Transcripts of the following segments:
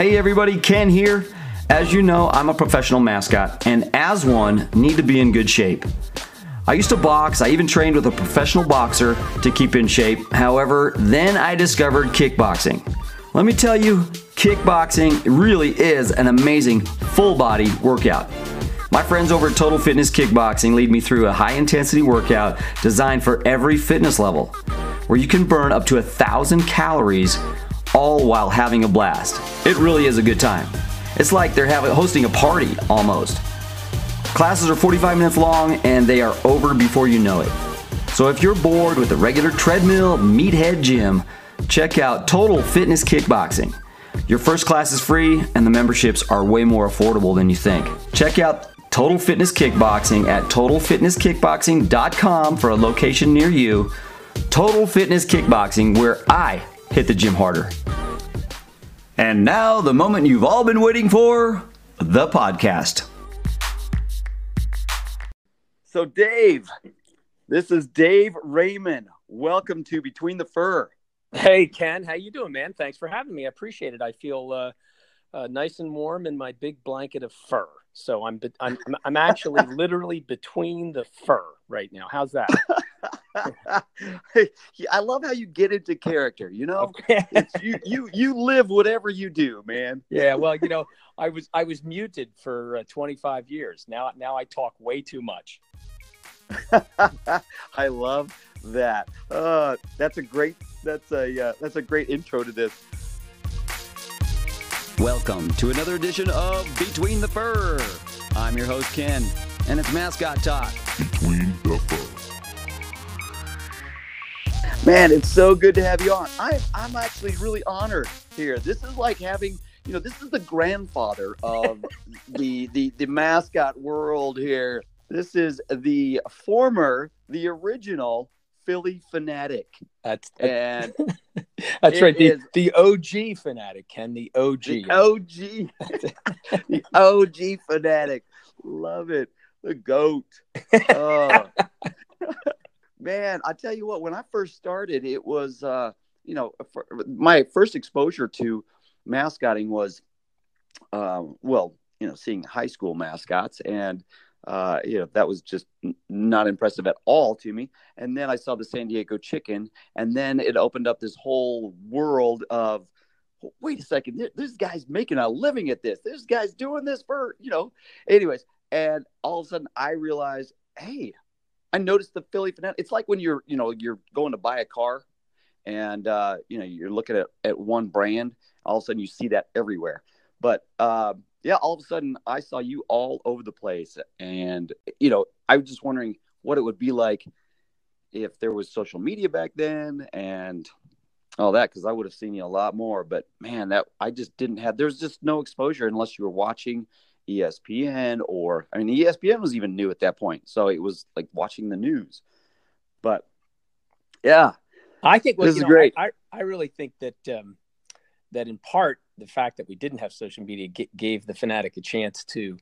Hey everybody, Ken here. As you know, I'm a professional mascot, and as one, need to be in good shape. I used to box, I even trained with a professional boxer to keep in shape. However, then I discovered kickboxing. Let me tell you, kickboxing really is an amazing full body workout. My friends over at Total Fitness Kickboxing lead me through a high intensity workout designed for every fitness level, where you can burn up to a thousand calories all while having a blast. It really is a good time. It's like they're having, hosting a party almost. Classes are 45 minutes long and they are over before you know it. So if you're bored with the regular treadmill, meathead gym, check out Total Fitness Kickboxing. Your first class is free and the memberships are way more affordable than you think. Check out Total Fitness Kickboxing at totalfitnesskickboxing.com for a location near you. Total Fitness Kickboxing, where I hit the gym harder. And now, the moment you've all been waiting for the podcast. So, Dave, this is Dave Raymond. Welcome to Between the Fur. Hey, Ken, how you doing, man? Thanks for having me. I appreciate it. I feel uh, uh, nice and warm in my big blanket of fur. So I'm I'm I'm actually literally between the fur right now. How's that? I love how you get into character. You know, you you you live whatever you do, man. Yeah, well, you know, I was I was muted for uh, 25 years. Now now I talk way too much. I love that. Uh, that's a great that's a uh, that's a great intro to this. Welcome to another edition of Between the Fur. I'm your host Ken, and it's mascot talk. Between the Fur. Man, it's so good to have you on. I, I'm actually really honored here. This is like having, you know, this is the grandfather of the, the the mascot world here. This is the former, the original Philly Phanatic. That's, and that's right. The, is, the OG fanatic, Ken. The OG. The OG. the OG fanatic. Love it. The goat. Oh. Man, I tell you what, when I first started, it was, uh, you know, my first exposure to mascotting was, um, well, you know, seeing high school mascots and uh, you know, that was just not impressive at all to me. And then I saw the San Diego Chicken, and then it opened up this whole world of, wait a second, this guy's making a living at this. This guy's doing this for, you know, anyways. And all of a sudden, I realized, hey, I noticed the Philly Phanatic. It's like when you're, you know, you're going to buy a car, and uh, you know, you're looking at at one brand. All of a sudden, you see that everywhere. But uh, yeah, all of a sudden I saw you all over the place. And, you know, I was just wondering what it would be like if there was social media back then and all that, because I would have seen you a lot more. But man, that I just didn't have, there's just no exposure unless you were watching ESPN or, I mean, ESPN was even new at that point. So it was like watching the news. But yeah. I think well, this is know, great. I, I, really think that, um, that in part the fact that we didn't have social media g- gave the fanatic a chance to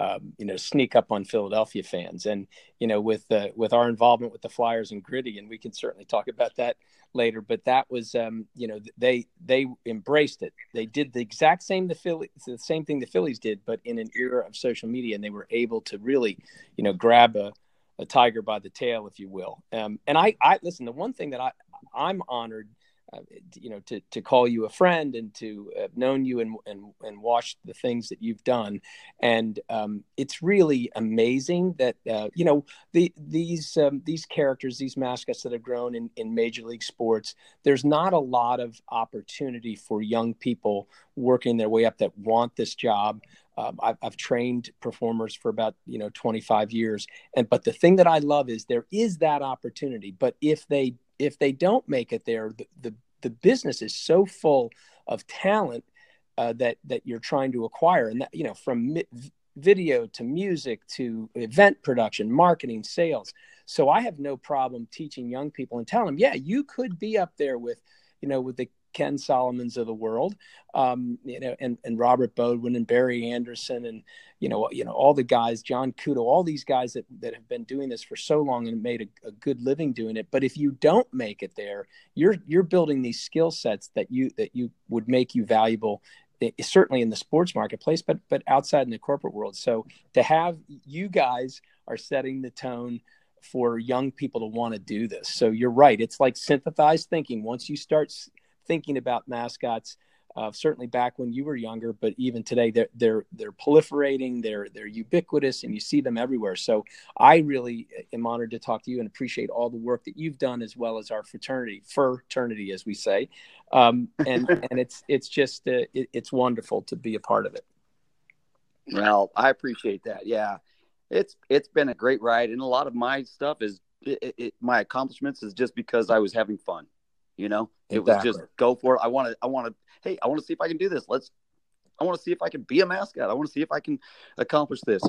um, you know sneak up on Philadelphia fans and you know with uh, with our involvement with the Flyers and Gritty and we can certainly talk about that later but that was um, you know they they embraced it they did the exact same the Philly the same thing the Phillies did but in an era of social media and they were able to really you know grab a a tiger by the tail, if you will. Um, and I, I listen. The one thing that I, I'm honored you know, to, to call you a friend and to have known you and, and, and watched the things that you've done. And um, it's really amazing that, uh, you know, the, these, um, these characters, these mascots that have grown in, in major league sports, there's not a lot of opportunity for young people working their way up that want this job. Um, I've, I've, trained performers for about you know 25 years, and but the thing that I love is there is that opportunity. But if they if they don't make it there, the, the, the business is so full of talent uh, that that you're trying to acquire, and that you know from mi- video to music to event production, marketing, sales. So I have no problem teaching young people and telling them, yeah, you could be up there with, you know, with the Ken Solomons of the world, um, you know, and, and Robert Bodwin and Barry Anderson and you know you know all the guys, John Kudo, all these guys that that have been doing this for so long and made a, a good living doing it. But if you don't make it there, you're you're building these skill sets that you that you would make you valuable certainly in the sports marketplace, but but outside in the corporate world. So to have you guys are setting the tone for young people to want to do this. So you're right. It's like synthesized thinking. Once you start thinking about mascots, uh, certainly back when you were younger, but even today, they're they're they're proliferating. They're they're ubiquitous, and you see them everywhere. So I really am honored to talk to you and appreciate all the work that you've done, as well as our fraternity, fraternity, as we say. Um, and and it's it's just uh, it, it's wonderful to be a part of it. Well, I appreciate that. Yeah, it's it's been a great ride, and a lot of my stuff is it, it, my accomplishments is just because I was having fun. You know, it exactly. was just go for it. I want to I want to hey, I want to see if I can do this. Let's, I want to see if I can be a mascot. I want to see if I can accomplish this.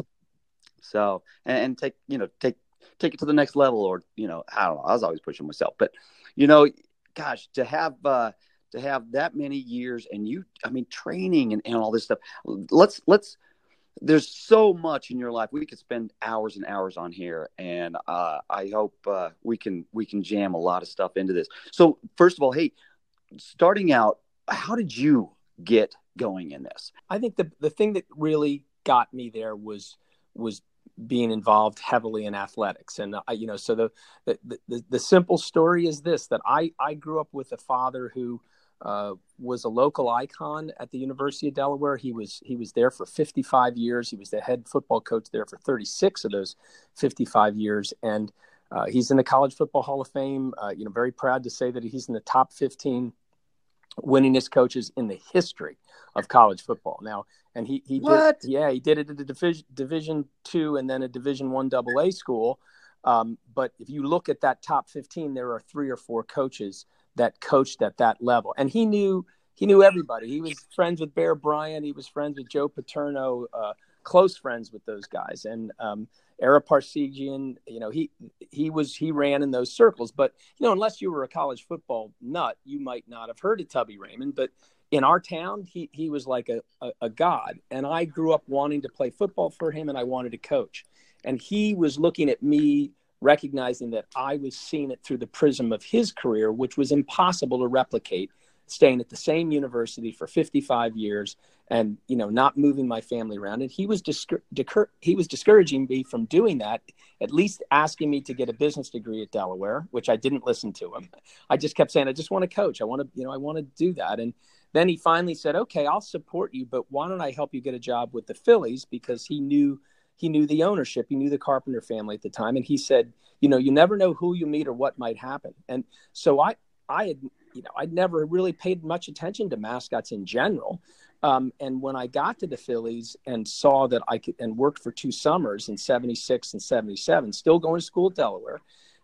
So, and, and take, you know, take, take it to the next level or, you know, I don't know. I was always pushing myself, but you know, gosh, to have, uh, to have that many years and you, I mean, training and, and all this stuff, let's, let's, there's so much in your life. We could spend hours and hours on here and uh, i hope uh, we can we can jam a lot of stuff into this. So first of all hey starting out how did you get going in this? I think the the thing that really got me there was was being involved heavily in athletics. And uh, you know so the, the, the the simple story is this that i i grew up with a father who uh, was a local icon at the University of Delaware. He was he was there for 55 years. He was the head football coach there for 36 of those 55 years, and uh, he's in the College Football Hall of Fame. Uh, you know, very proud to say that he's in the top 15 winningest coaches in the history of college football. Now, and he he what? did yeah he did it at a division division two and then a division one double A school. Um, but if you look at that top fifteen, there are three or four coaches that coached at that level, and he knew he knew everybody. He was friends with Bear Bryant. He was friends with Joe Paterno. Uh, close friends with those guys, and um, Ara Parseghian, you know, he he was he ran in those circles. But you know, unless you were a college football nut, you might not have heard of Tubby Raymond. But in our town, he he was like a, a, a god, and I grew up wanting to play football for him, and I wanted to coach. And he was looking at me, recognizing that I was seeing it through the prism of his career, which was impossible to replicate staying at the same university for 55 years and you know not moving my family around. And he was discour- decur- he was discouraging me from doing that at least asking me to get a business degree at Delaware which I didn't listen to him. I just kept saying I just want to coach. I want to you know I want to do that. And then he finally said okay I'll support you but why don't I help you get a job with the Phillies? because he knew he knew the ownership he knew the Carpenter family at the time and he said you know you never know who you meet or what might happen. And so I I had you know I'd never really paid much attention to mascots in general. Um, and when I got to the Phillies and saw that I could and worked for two summers in 76 and 77, still going to school at Delaware,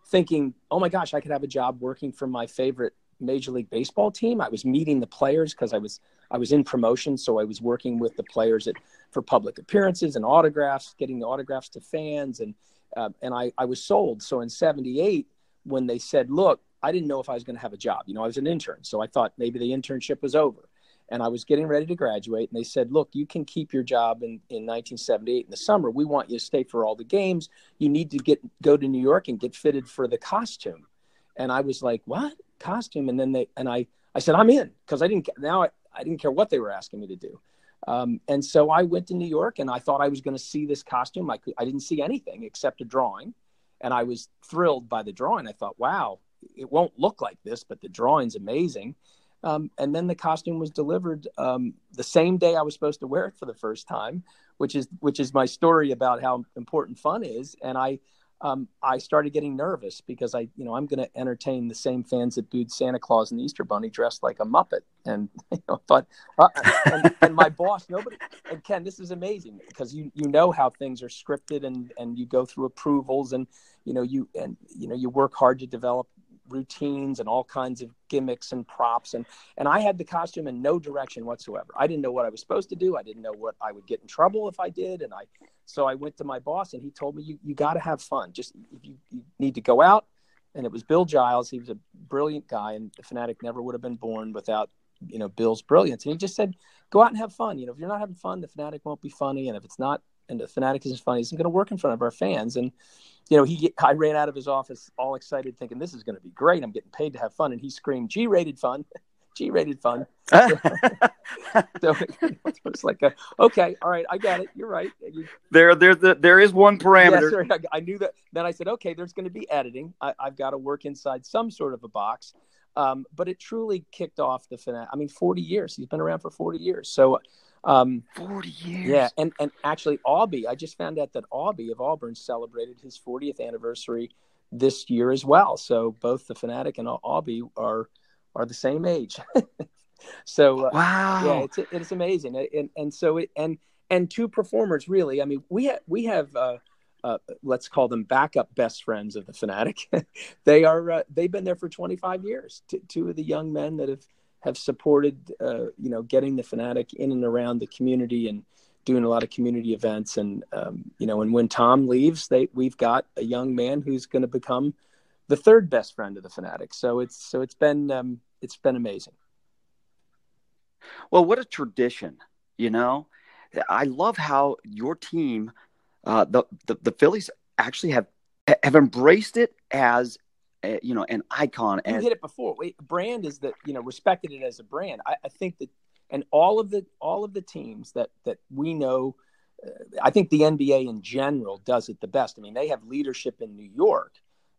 thinking, oh my gosh, I could have a job working for my favorite Major League Baseball team. I was meeting the players because I was I was in promotion, so I was working with the players at for public appearances and autographs, getting the autographs to fans, and uh, and I, I was sold. So in '78, when they said, "Look, I didn't know if I was going to have a job. You know, I was an intern, so I thought maybe the internship was over and I was getting ready to graduate, and they said, "Look, you can keep your job in, in 1978 in the summer. We want you to stay for all the games. You need to get go to New York and get fitted for the costume." And I was like, "What costume?" And then they and I I said, "I'm in," because I didn't now I, I didn't care what they were asking me to do. Um, and so I went to New York, and I thought I was going to see this costume. I I didn't see anything except a drawing, and I was thrilled by the drawing. I thought, "Wow." It won't look like this, but the drawing's amazing um, and then the costume was delivered um, the same day I was supposed to wear it for the first time, which is which is my story about how important fun is. And I um, I started getting nervous because I you know I'm going to entertain the same fans that booed Santa Claus and the Easter Bunny dressed like a Muppet, and you know thought uh, and, and my boss nobody and Ken this is amazing because you you know how things are scripted and and you go through approvals and you know you and you know you work hard to develop routines and all kinds of gimmicks and props and and I had the costume in no direction whatsoever. I didn't know what I was supposed to do. I didn't know what I would get in trouble if I did and I so I went to my boss and he told me you you got to have fun. Just if you, you need to go out and it was Bill Giles. He was a brilliant guy and the fanatic never would have been born without you know Bill's brilliance. And he just said go out and have fun. You know, if you're not having fun, the fanatic won't be funny and if it's not and the fanatic isn't funny, isn't going to work in front of our fans and you know, he I ran out of his office all excited, thinking this is going to be great. I'm getting paid to have fun, and he screamed G-rated fun, G-rated fun. so it's like, a, okay, all right, I got it. You're right. You, there, there, the, there is one parameter. Yes, I, I, knew that. Then I said, okay, there's going to be editing. I, have got to work inside some sort of a box. Um, but it truly kicked off the fanatic. I mean, 40 years. He's been around for 40 years. So, um, 40 years. Yeah, and and actually, Aubie. I just found out that Aubie of Auburn celebrated his 40th anniversary this year as well. So both the fanatic and Aubie are are the same age. so uh, wow, yeah, it's it's amazing, and and so it and and two performers really. I mean, we have we have. Uh, uh, let's call them backup best friends of the fanatic. they are uh, they've been there for 25 years. T- two of the young men that have have supported uh, you know getting the fanatic in and around the community and doing a lot of community events. And um, you know and when tom leaves they we've got a young man who's going to become the third best friend of the fanatic. So it's so it's been um, it's been amazing. Well what a tradition you know? I love how your team uh, the, the the phillies actually have have embraced it as a, you know an icon you as... hit it before. Brand is that you know respected it as a brand. I, I think that and all of the all of the teams that that we know uh, i think the nba in general does it the best. I mean they have leadership in new york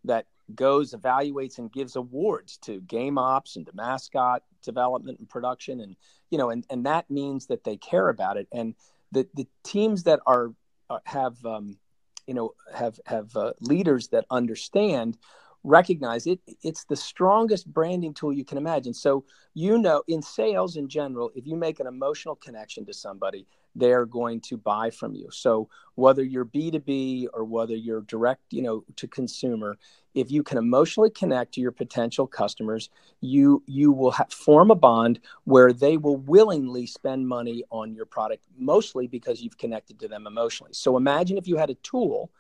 that goes evaluates and gives awards to game ops and to mascot development and production. And you know and and that means that they care about it. And the the teams that are, are uh, have um, you know have have uh, leaders that understand recognize it. It's the strongest branding tool you can imagine. So you know in sales in general if you make an emotional connection to somebody they're going to buy from you. So whether you're b2b or whether you're direct you know to consumer if you can emotionally connect to your potential customers you you will form a bond where they will willingly spend money on your product mostly because you've connected to them emotionally. So imagine if you had a tool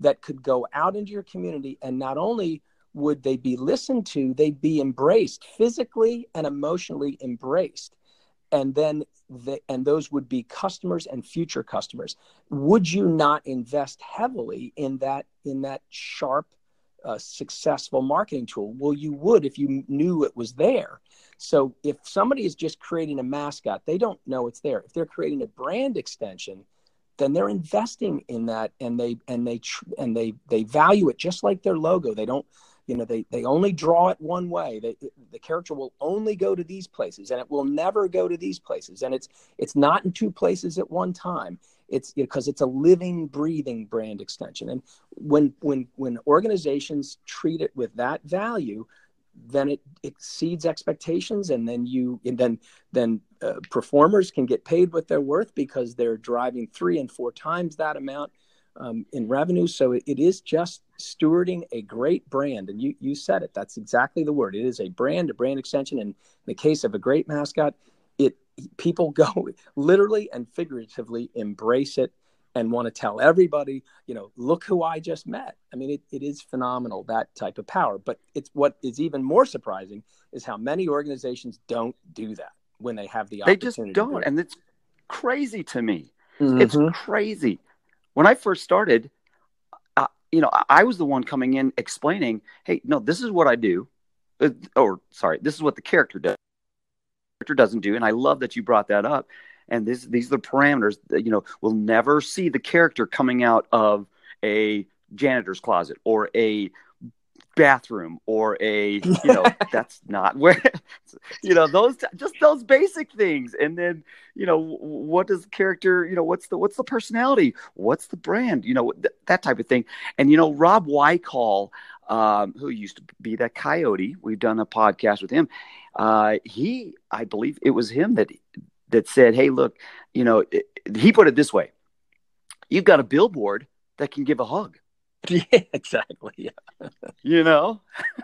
that could go out into your community and not only would they be listened to, they'd be embraced physically and emotionally embraced. And then the, and those would be customers and future customers. Would you not invest heavily in that in that sharp, uh, successful marketing tool? Well, you would if you knew it was there. So if somebody is just creating a mascot, they don't know it's there. If they're creating a brand extension, then they're investing in that and they and they and they they value it just like their logo. They don't you know they they only draw it one way. They, the character will only go to these places and it will never go to these places. And it's it's not in two places at one time. It's because you know, it's a living breathing brand extension. And when when when organizations treat it with that value then it exceeds expectations and then you and then then uh, performers can get paid what they're worth because they're driving three and four times that amount um, in revenue. So it, it is just stewarding a great brand and you you said it. That's exactly the word. It is a brand a brand extension. And in the case of a great mascot it people go literally and figuratively embrace it and want to tell everybody, you know, look who I just met. I mean, it, it is phenomenal, that type of power. But it's what is even more surprising is how many organizations don't do that when they have the they just don't. And it's crazy to me. Mm-hmm. It's crazy. When I first started, uh, you know, I was the one coming in explaining, hey, no, this is what I do. Uh, or, sorry, this is what the character does. The character doesn't do. And I love that you brought that up and this, these are the parameters that you know we'll never see the character coming out of a janitor's closet or a bathroom or a you know that's not where you know those just those basic things. And then you know what does the character you know what's the what's the personality? What's the brand? You know th- that type of thing. And you know rob wycall um, who used to be that coyote we've done a podcast with him uh, he i believe it was him that that said, "Hey, look, you know," it, he put it this way: "You've got a billboard that can give a hug." Yeah, exactly. Yeah. you know,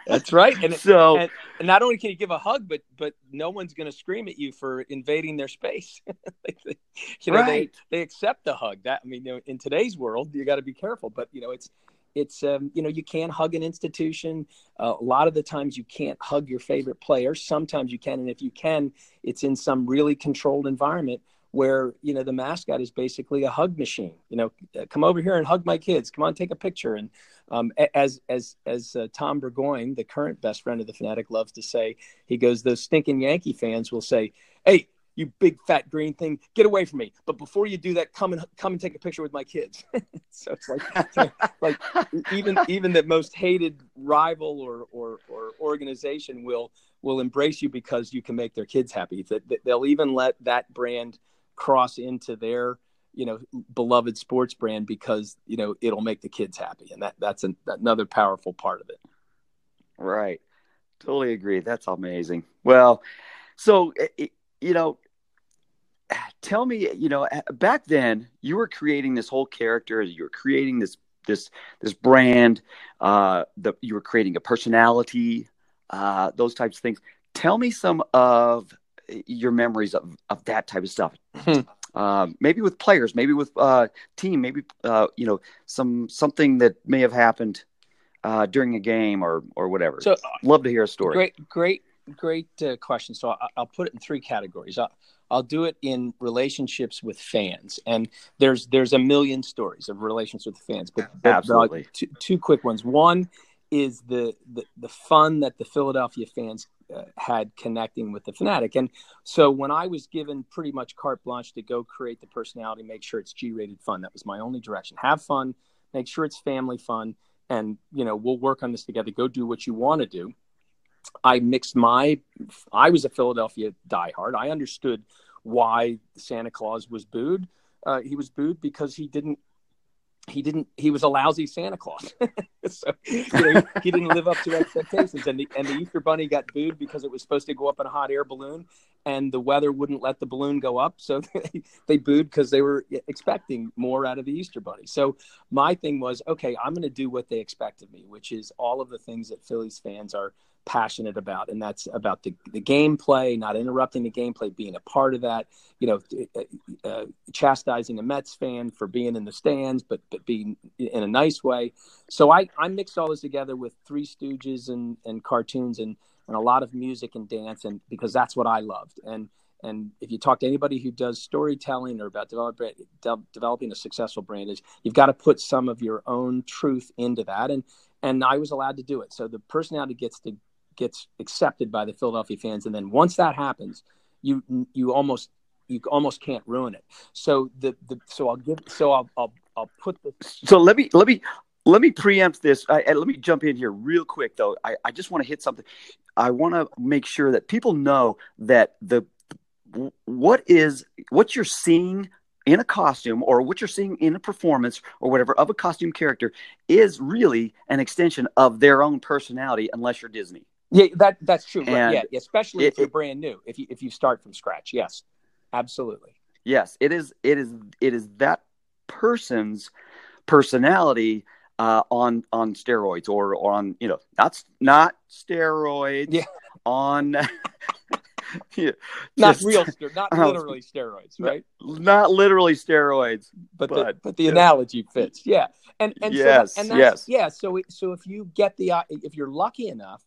that's right. And so, and, and, not only can you give a hug, but but no one's going to scream at you for invading their space. you know, right. they they accept the hug. That I mean, you know, in today's world, you got to be careful. But you know, it's it's um, you know you can hug an institution uh, a lot of the times you can't hug your favorite player sometimes you can and if you can it's in some really controlled environment where you know the mascot is basically a hug machine. You know, come over here and hug my kids. Come on, take a picture. And um, as as as uh, Tom Burgoyne, the current best friend of the fanatic loves to say, he goes, those stinking Yankee fans will say, "Hey, you big fat green thing, get away from me!" But before you do that, come and come and take a picture with my kids. so it's like like even even the most hated rival or or, or organization will will embrace you because you can make their kids happy. That they'll even let that brand cross into their you know beloved sports brand because you know it'll make the kids happy and that that's an, another powerful part of it right totally agree that's amazing well so eh, eh, you know tell me you know eh, back then you were creating this whole character you were creating this this this brand uh the you were creating a personality uh those types of things tell me some of your memories of, of that type of stuff. Um, maybe with players, maybe with uh, team, maybe uh, you know some something that may have happened uh, during a game or or whatever. So, love to hear a story. Great, great, great uh, question. So I, will put it in three categories. I'll, I'll do it in relationships with fans, and there's there's a million stories of relationships with fans. But, but absolutely, two, two quick ones. One is the, the the fun that the Philadelphia fans uh, had connecting with the fanatic. And so when I was given pretty much carte blanche to go create the personality, make sure it's G-rated fun. That was my only direction. Have fun, make sure it's family fun, and you know we'll work on this together. Go do what you want to do. I mixed my. I was a Philadelphia diehard. I understood why Santa Claus was booed. Uh, he was booed because he didn't he didn't he was a lousy santa claus so you know, he, didn't live up to expectations and the, and the easter bunny got booed because it was supposed to go up in a hot air balloon and the weather wouldn't let the balloon go up so they, they booed because they were expecting more out of the easter bunny so my thing was okay i'm going to do what they expect of me which is all of the things that phillies fans are passionate about, and that's about the, the gameplay, not interrupting the gameplay, being a part of that. You know, uh, uh, chastising a Mets fan for being in the stands, but but being in a nice way. So I I mixed all this together with Three Stooges and and cartoons and and a lot of music and dance, and because that's what I loved. And and if you talk to anybody who does storytelling or about develop, de- developing a successful brand, is you've got to put some of your own truth into that. And and I was allowed to do it. So the personality gets to gets accepted by the Philadelphia fans, and then once that happens, you you almost you almost can't ruin it. So the, the so I'll give so I'll I'll, I'll put the so let me let me let me preempt this. I, let me jump in here real quick though. I, I just want to hit something. I want to make sure that people know that the what is what you're seeing in a costume or what you're seeing in a performance or whatever of a costume character is really an extension of their own personality unless you're Disney. Yeah, that that's true. Right? Yeah, especially it, if you're it, brand new. If you if you start from scratch, yes, absolutely. Yes, it is. It is. It is that person's personality uh, on on steroids or, or on you know not not steroids. Yeah. On. yeah, not just, real, not uh, literally steroids, right? Not literally steroids, but but the, but the analogy fits. Yeah, and and yes, so, and yes, yeah. So so if you get the if you're lucky enough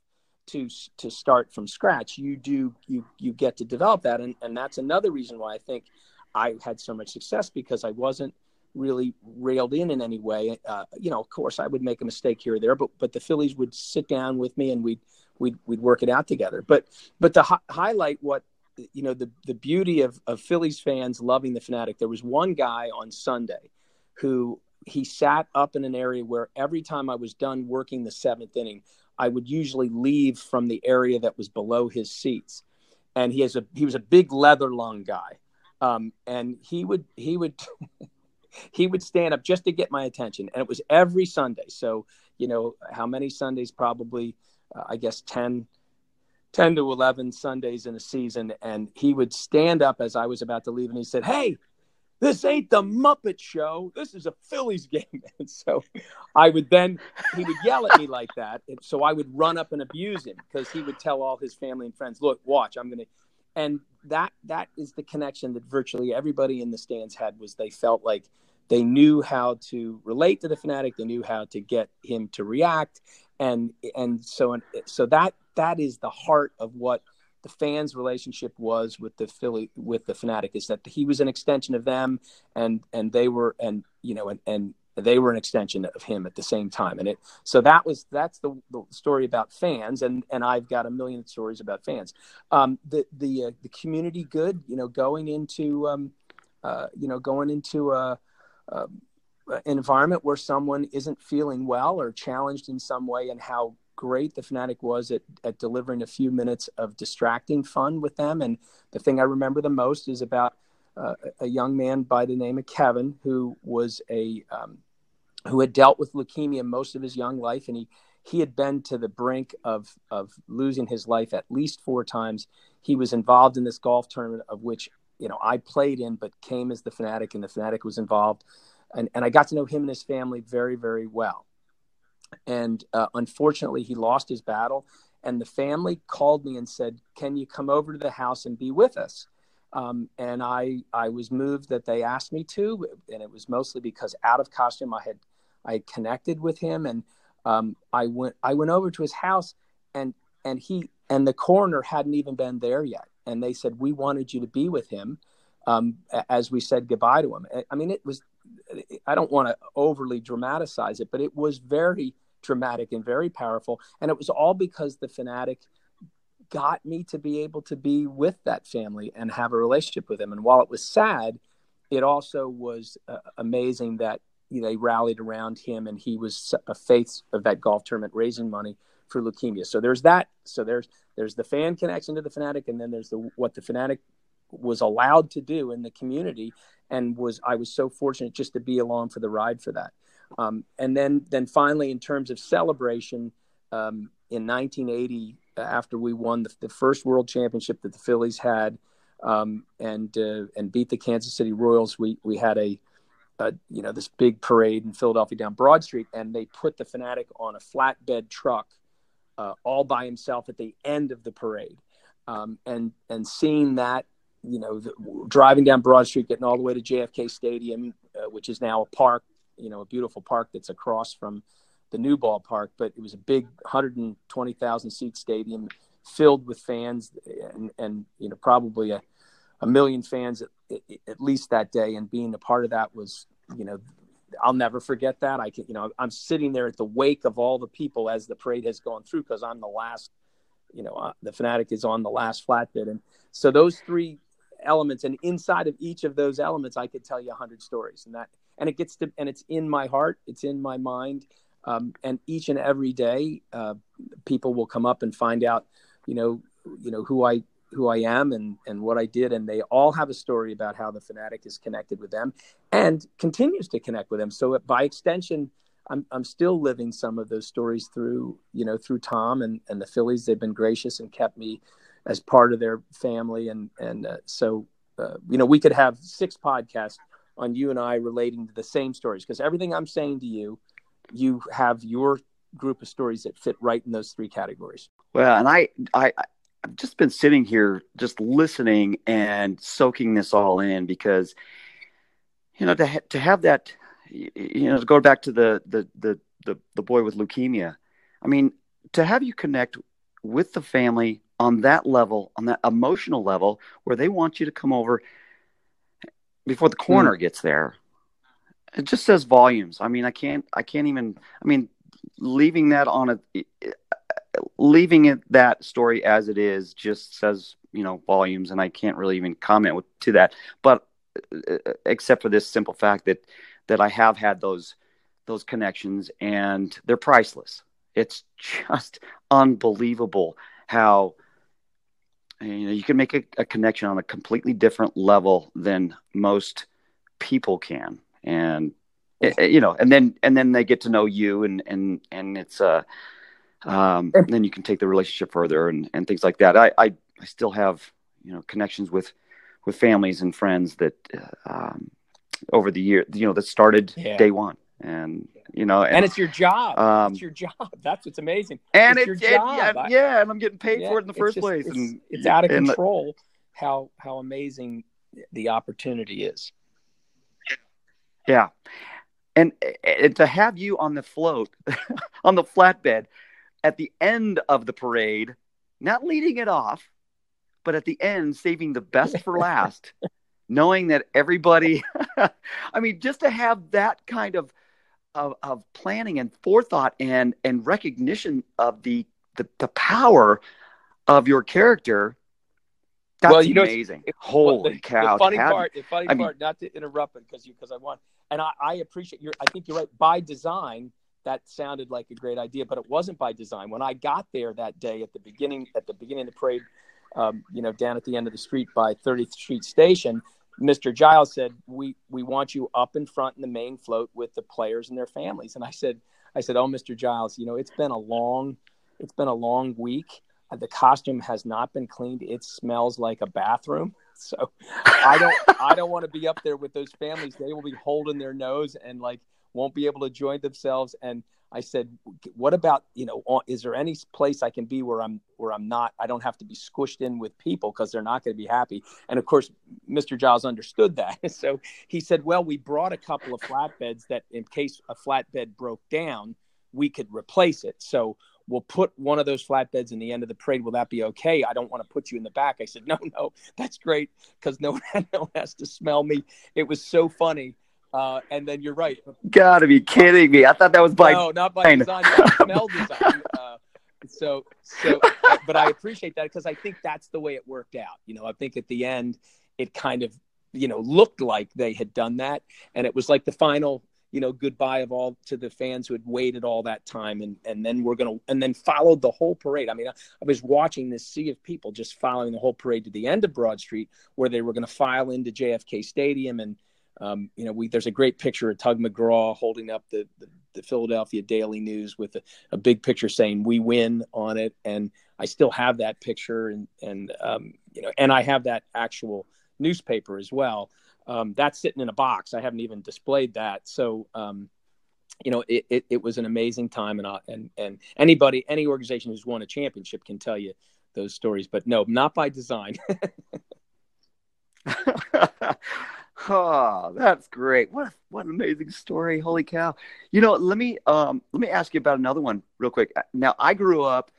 to to start from scratch you do you you get to develop that. And and that's another reason why i think i had so much success because i wasn't really railed in in any way. Uh, you know of course i would make a mistake here or there but but the phillies would sit down with me and we'd we'd, we'd work it out together. But but to hi- highlight what you know the the beauty of of phillies fans loving the fanatic there was one guy on sunday who he sat up in an area where every time i was done working the seventh inning I would usually leave from the area that was below his seats. And he has a he was a big leather lung guy, um, and he would he would he would stand up just to get my attention, and it was every Sunday. So you know how many Sundays? Probably uh, I guess 10, 10 to eleven Sundays in a season, and he would stand up as I was about to leave, and he said, "Hey, this ain't the Muppet Show. This is a Phillies game. And so I would then, he would yell at me like that. And so I would run up and abuse him because he would tell all his family and friends, look, watch, I'm going to. And that that is the connection that virtually everybody in the stands had was they felt like they knew how to relate to the fanatic. They knew how to get him to react. And, and so, so that, that is the heart of what the fans' relationship was with the Philly with the Fanatic is that he was an extension of them, and and they were and you know and and they were an extension of him at the same time. And it so that was that's the, the story about fans and and i've got a million stories about fans. Um, the the uh, the community good you know going into um, uh, you know going into a, a, an environment where someone isn't feeling well or challenged in some way and how great the Fanatic was at, at delivering a few minutes of distracting fun with them and the thing i remember the most is about uh, a young man by the name of Kevin, who was a um, who had dealt with leukemia most of his young life, and he he had been to the brink of of losing his life at least four times. He was involved in this golf tournament of which you know I played in, but came as the Fanatic, and the Fanatic was involved, and and I got to know him and his family very very well. And uh, unfortunately, he lost his battle, and the family called me and said, "Can you come over to the house and be with us?" Um, and I I was moved that they asked me to, and it was mostly because out of costume I had I connected with him, and um, I went I went over to his house, and and he and the coroner hadn't even been there yet, and they said we wanted you to be with him um, as we said goodbye to him. I mean, it was I don't want to overly dramatize it, but it was very dramatic and very powerful, and it was all because the fanatic got me to be able to be with that family and have a relationship with them. And while it was sad, it also was uh, amazing that they rallied around him, and he was a face of that golf tournament, raising money for leukemia. So there's that. So there's there's the fan connection to the fanatic, and then there's the what the fanatic was allowed to do in the community, and was I was so fortunate just to be along for the ride for that. Um, and then then finally, in terms of celebration, um, in 1980, after we won the, the, first World Championship that the Phillies had, um, and uh, and beat the Kansas City Royals, we we had a uh, you know this big parade in Philadelphia down Broad Street, and they put the fanatic on a flatbed truck uh, all by himself at the end of the parade, um, and and seeing that, you know, the, driving down Broad Street, getting all the way to JFK Stadium, uh, which is now a park, you know, a beautiful park that's across from the new ballpark, but it was a big 120,000 seat stadium filled with fans, and and you know probably a a million fans at, at, least that day, and being a part of that was, you know, I'll never forget that. I can, you know, I'm sitting there at the wake of all the people as the parade has gone through because I'm the last, you know, uh, the fanatic is on the last flatbed, and so those three elements, and inside of each of those elements, I could tell you a hundred stories, and that, and it gets to, and it's in my heart, it's in my mind, um, and each and every day, uh, people will come up and find out, you know, you know who I who I am and and what I did, and they all have a story about how the fanatic is connected with them and continues to connect with them. So by extension, I'm I'm still living some of those stories through you know through Tom and and the Phillies. They've been gracious and kept me as part of their family, and and uh, so uh, you know we could have six podcasts on you and I relating to the same stories because everything I'm saying to you, you have your group of stories that fit right in those three categories. Well, and I, I, I've just been sitting here just listening and soaking this all in because you know to ha- to have that you know to go back to the, the the the the boy with leukemia I mean to have you connect with the family on that level on that emotional level where they want you to come over before the coroner mm. gets there it just says volumes I mean I can't I can't even I mean leaving that on a leaving it that story as it is just says you know volumes, and I can't really even comment with, to that. But uh, except for this simple fact that that I have had those those connections, and they're priceless. It's just unbelievable how you know you can make a, a connection on a completely different level than most people can, and eh, you know, and then and then they get to know you, and and and it's uh um, and then you can take the relationship further and, and things like that. I, I, I still have you know connections with with families and friends that uh, um, over the year you know that started yeah. day one and you know and, and it's your job. Um, it's your job. That's what's amazing. and it's, it's your job. Yeah, yeah, and i'm getting paid yeah, for it in the first just, place it's, and it's out of and, control how how amazing the opportunity is. Yeah. And, and to have you on the float on the flatbed at the end of the parade, not leading it off, but at the end, saving the best for last, knowing that everybody, I mean, just to have that kind of, of, of planning and forethought and, and recognition of the, the, the power of your character that's well, you amazing. Know, Holy the, cow! The funny part, the funny I part, mean, not to interrupt because you because I want, and I, I appreciate your. I think you're right. By design, that sounded like a great idea, but it wasn't by design. When I got there that day at the beginning, at the beginning of the parade, um, you know, down at the end of the street by 30th Street Station, Mr. Giles said, "We we want you up in front in the main float with the players and their families." And I said, "I said, oh, Mr. Giles, you know, it's been a long, it's been a long week." Uh, the costume has not been cleaned. It smells like a bathroom. So I don't I don't want to be up there with those families. They will be holding their nose and like won't be able to join themselves. And I said, what about you know? Is there any place I can be where I'm where I'm not? I don't have to be squished in with people because they're not going to be happy. And of course, Mr. Giles understood that. So he said, well, we brought a couple of flatbeds that in case a flatbed broke down, we could replace it. So we'll put one of those flatbeds in the end of the parade. Will that be okay? I don't want to put you in the back. I said, no, no, that's great because no, no one has to smell me. It was so funny. Uh, and then you're right. Gotta be kidding me! I thought that was by no, not by design, smell design. Uh, so, so, but I appreciate that because I think that's the way it worked out. You know, I think at the end, it kind of, you know, looked like they had done that, and it was like the final you know goodbye of all to the fans who had waited all that time and and then we're gonna and then followed the whole parade i mean I, I, was watching this sea of people just following the whole parade to the end of broad street where they were going to file into jfk stadium and um, you know we there's a great picture of tug mcgraw holding up the, the, the philadelphia daily news with a, a, big picture saying we win on it and i still have that picture and and um, you know and i have that actual newspaper as well um, that's sitting in a box. I haven't even displayed that. So, um, you know, it, it, it, was an amazing time, and uh, and and anybody, any organization who's won a championship can tell you those stories. But no, not by design. oh, that's great! What what an amazing story! Holy cow! You know, let me um let me ask you about another one real quick. Now, I grew up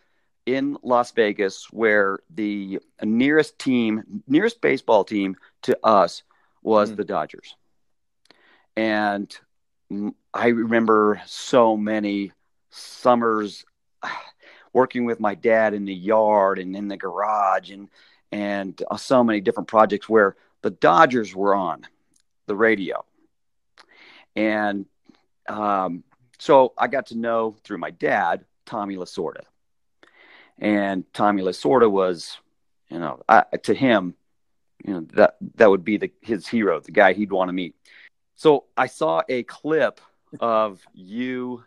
in Las Vegas, where the nearest team, nearest baseball team to us was mm. the Dodgers. And I remember so many summers working with my dad in the yard and in the garage and and uh, so many different projects where the Dodgers were on the radio. And um, so I got to know through my dad Tommy Lasorda. And Tommy Lasorda was, you know, I, to him, you know that that would be the his hero, the guy he'd want to meet. So I saw a clip of you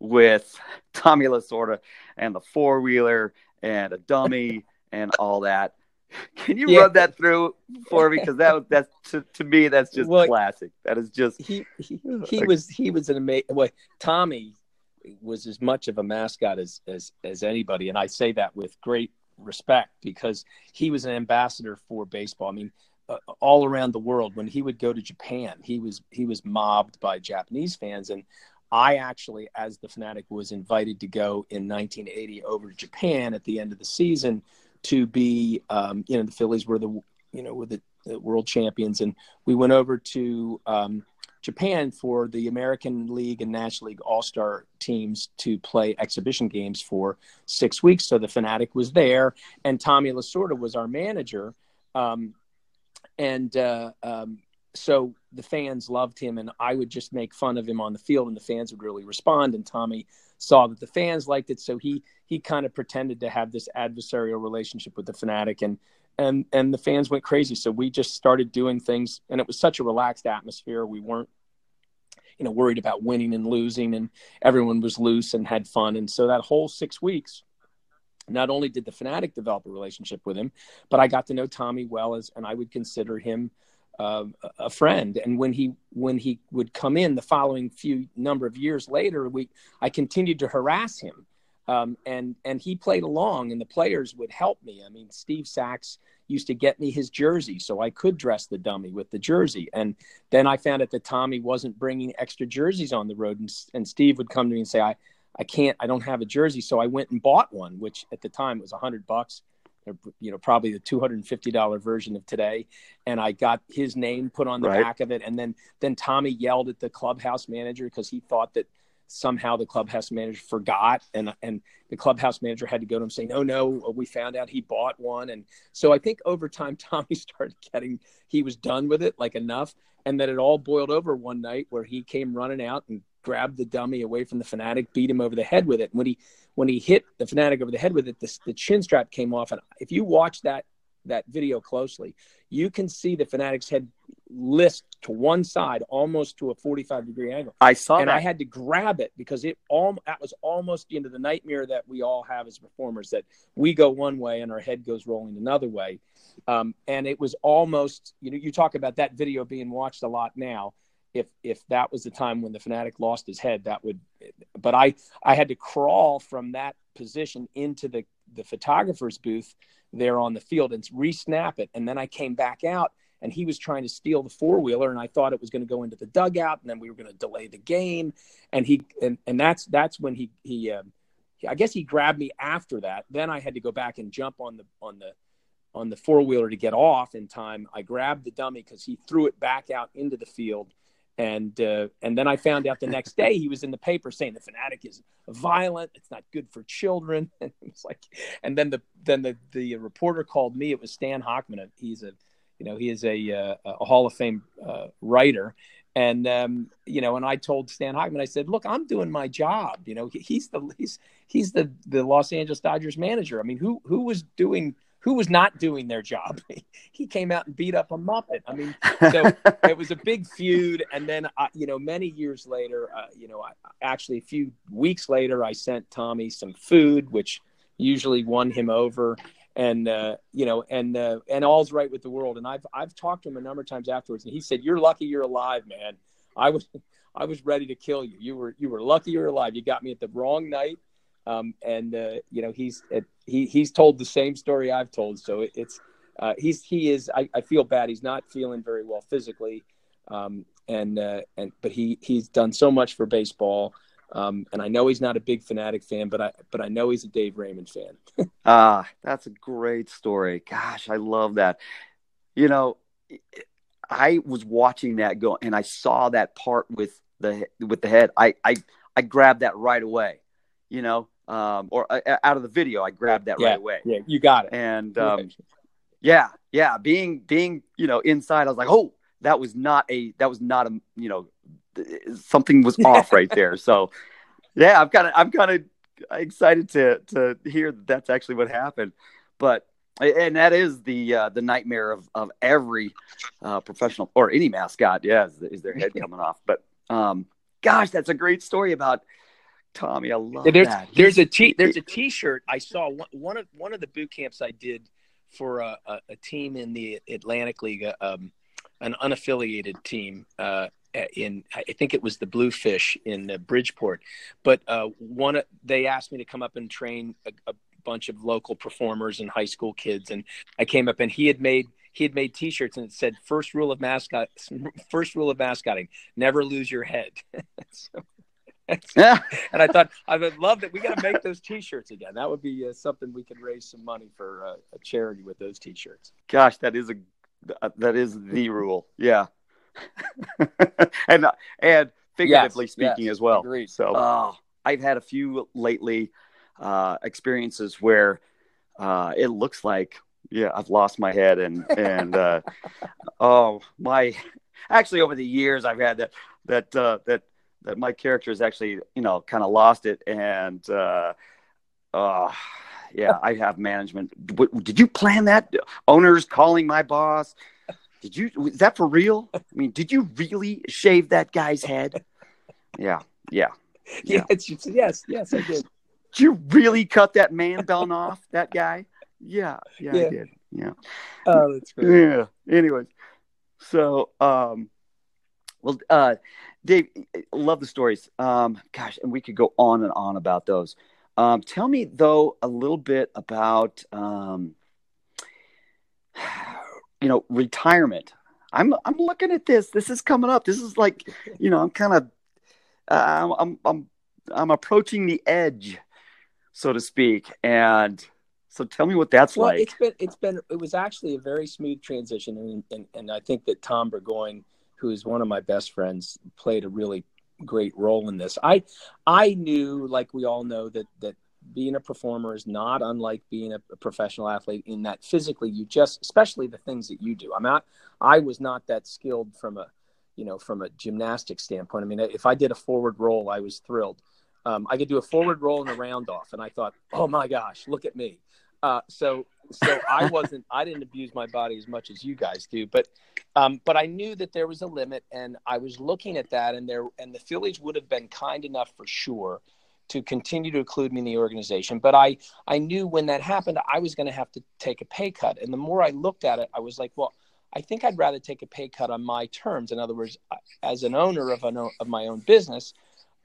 with Tommy Lasorda and the four wheeler and a dummy and all that. Can you yeah. run that through for me? Because that that's to, to me that's just well, classic. That is just he he, he was he was an amazing. Well, Tommy was as much of a mascot as as as anybody, and I say that with great respect because he was an ambassador for baseball. I mean, uh, all around the world when he would go to Japan, he was he was mobbed by Japanese fans and I actually as the fanatic was invited to go in 1980 over to Japan at the end of the season to be um, you know the Phillies were the you know were the, the world champions and we went over to um, Japan for the American League and National League All Star teams to play exhibition games for six weeks. So the Fanatic was there, and Tommy Lasorda was our manager. Um, and uh, um, so the fans loved him, and I would just make fun of him on the field, and the fans would really respond. And Tommy saw that the fans liked it, so he he kind of pretended to have this adversarial relationship with the Fanatic, and and and the fans went crazy. So we just started doing things, and it was such a relaxed atmosphere. We weren't, you know, worried about winning and losing, and everyone was loose and had fun. And so that whole six weeks, not only did the fanatic develop a relationship with him, but I got to know Tommy well as, and I would consider him uh, a friend. And when he when he would come in the following few number of years later, we I continued to harass him um, and and he played along, and the players would help me. I mean, Steve Sax used to get me his jersey, so I could dress the dummy with the jersey. And then I found out that Tommy wasn't bringing extra jerseys on the road, and, and Steve would come to me and say, "I I can't, I don't have a jersey," so I went and bought one, which at the time was a hundred bucks. You know, probably the two hundred and fifty dollar version of today, and I got his name put on the right. back of it, and then then Tommy yelled at the clubhouse manager because he thought that somehow the clubhouse manager forgot. And and the clubhouse manager had to go to him saying no no we found out he bought one. And so i think over time tommy started getting he was done with it like enough. And then it all boiled over one night where he came running out and grabbed the dummy away from the fanatic beat him over the head with it. When he when he hit the Phanatic over the head with it the, the chin strap came off and if you watch that that video closely you can see the Phanatics head list to one side almost to a 45 degree angle. I saw and that. I had to grab it because it all that was almost into the nightmare that we all have as performers that we go one way and our head goes rolling another way. Um, and it was almost you know you talk about that video being watched a lot now. If if that was the time when the Phanatic lost his head, that would. But I I had to crawl from that position into the the photographer's booth there on the field and re-snap it. And then I came back out and he was trying to steal the four wheeler and I thought it was going to go into the dugout and then we were going to delay the game. And he, and, and that's, that's when he, he, um, I guess he grabbed me after that. Then I had to go back and jump on the, on the, on the four wheeler to get off in time. I grabbed the dummy because he threw it back out into the field and uh, and then I found out the next day he was in the paper saying the Phanatic is violent. It's not good for children. And it's like, and then the then the the reporter called me. It was Stan Hochman. He's a you know he is a uh, a Hall of Fame uh, writer. And um, you know, and I told Stan Hochman, I said, "Look, I'm doing my job. You know, he's the he's he's the the Los Angeles Dodgers manager. I mean, who who was doing who was not doing their job. he came out and beat up a Muppet. I mean, so it was a big feud. And then, uh, you know, many years later, uh, you know, I, actually a few weeks later, I sent Tommy some food, which usually won him over. And uh, you know, and uh, and all's right with the world. And I've I've talked to him a number of times afterwards, and he said, "You're lucky you're alive, man. I was I was ready to kill you. You were you were lucky you're alive. You got me at the wrong night." Um, and uh, you know he's he he's told the same story I've told, so it, it's uh, he's he is. I, I, feel bad. He's not feeling very well physically, um, and uh, and but he he's done so much for baseball. Um, and I know he's not a big Phanatic fan, but I but I know he's a Dave Raymond fan. ah, that's a great story. Gosh, I love that. You know, I was watching that go, and I saw that part with the with the head. I I I grabbed that right away. You know, um, or uh, out of the video. I grabbed that yeah, right away. Yeah, you got it. And um, yeah, yeah, being being you know inside, I was like, oh, that was not a that was not a you know something was off right there. So yeah, I'm kind of I'm kind of excited to to hear that that's actually what happened. But and that is the uh, the nightmare of of every uh, professional or any mascot. Yeah, is, is their head coming off. But um, gosh, that's a great story about Tommy, I love there's, that. There's a t there's a T-shirt I saw one, one of one of the boot camps I did for a, a, a team in the Atlantic League, uh, um, an unaffiliated team. Uh, in I think it was the Bluefish in uh, Bridgeport, but uh, one they asked me to come up and train a, a bunch of local performers and high school kids, and I came up and he had made he had made T-shirts and it said first rule of mascot first rule of mascotting never lose your head. so, yeah. and I thought I would love that. We got to make those T-shirts again. That would be uh, something we could raise some money for uh, a charity with those T-shirts. Gosh, that is a uh, that is the rule. Yeah, and uh, and figuratively yes, speaking yes, as well. Agreed. So uh, I've had a few lately uh, experiences where it looks like yeah I've lost my head and and oh my actually over the years I've had that that that that my character is actually, you know, kind of lost it. And, uh, uh, yeah, I have management. Did you plan that? Owners calling my boss. Did you, is that for real? I mean, did you really shave that guy's head? Yeah. Yeah. Yeah. Yes. Yes. Yes, I did. Did you really cut that man bun off that guy? Yeah. Yeah, yeah. I did. Yeah. Oh, that's great. Yeah. Anyways. So, um, well, uh, Dave, love the stories. Um, gosh, and we could go on and on about those. Um, tell me though a little bit about, um, you know, retirement. I'm I'm looking at this. This is coming up. This is like, you know, I'm kind of, uh, I'm I'm I'm approaching the edge, so to speak, and So tell me what that's well, like. It's been it's been it was actually a very smooth transition, and and, and I think that Tom Burgoyne, who is one of my best friends, played a really great role in this. I I knew, like we all know, that that being a performer is not unlike being a, professional athlete in that physically you just especially the things that you do. I'm not i was not that skilled from a you know from a gymnastic standpoint. I mean if i did a forward roll i was thrilled. Um, i could do a forward roll and a round off and i thought oh my gosh look at me uh, so so i wasn't i didn't abuse my body as much as you guys do but um, but i knew that there was a limit and i was looking at that and there and the phillies would have been kind enough for sure to continue to include me in the organization. But I, I knew when that happened, I was going to have to take a pay cut. And the more I looked at it, I was like, well, I think I'd rather take a pay cut on my terms. In other words, as an owner of, an, of my own business,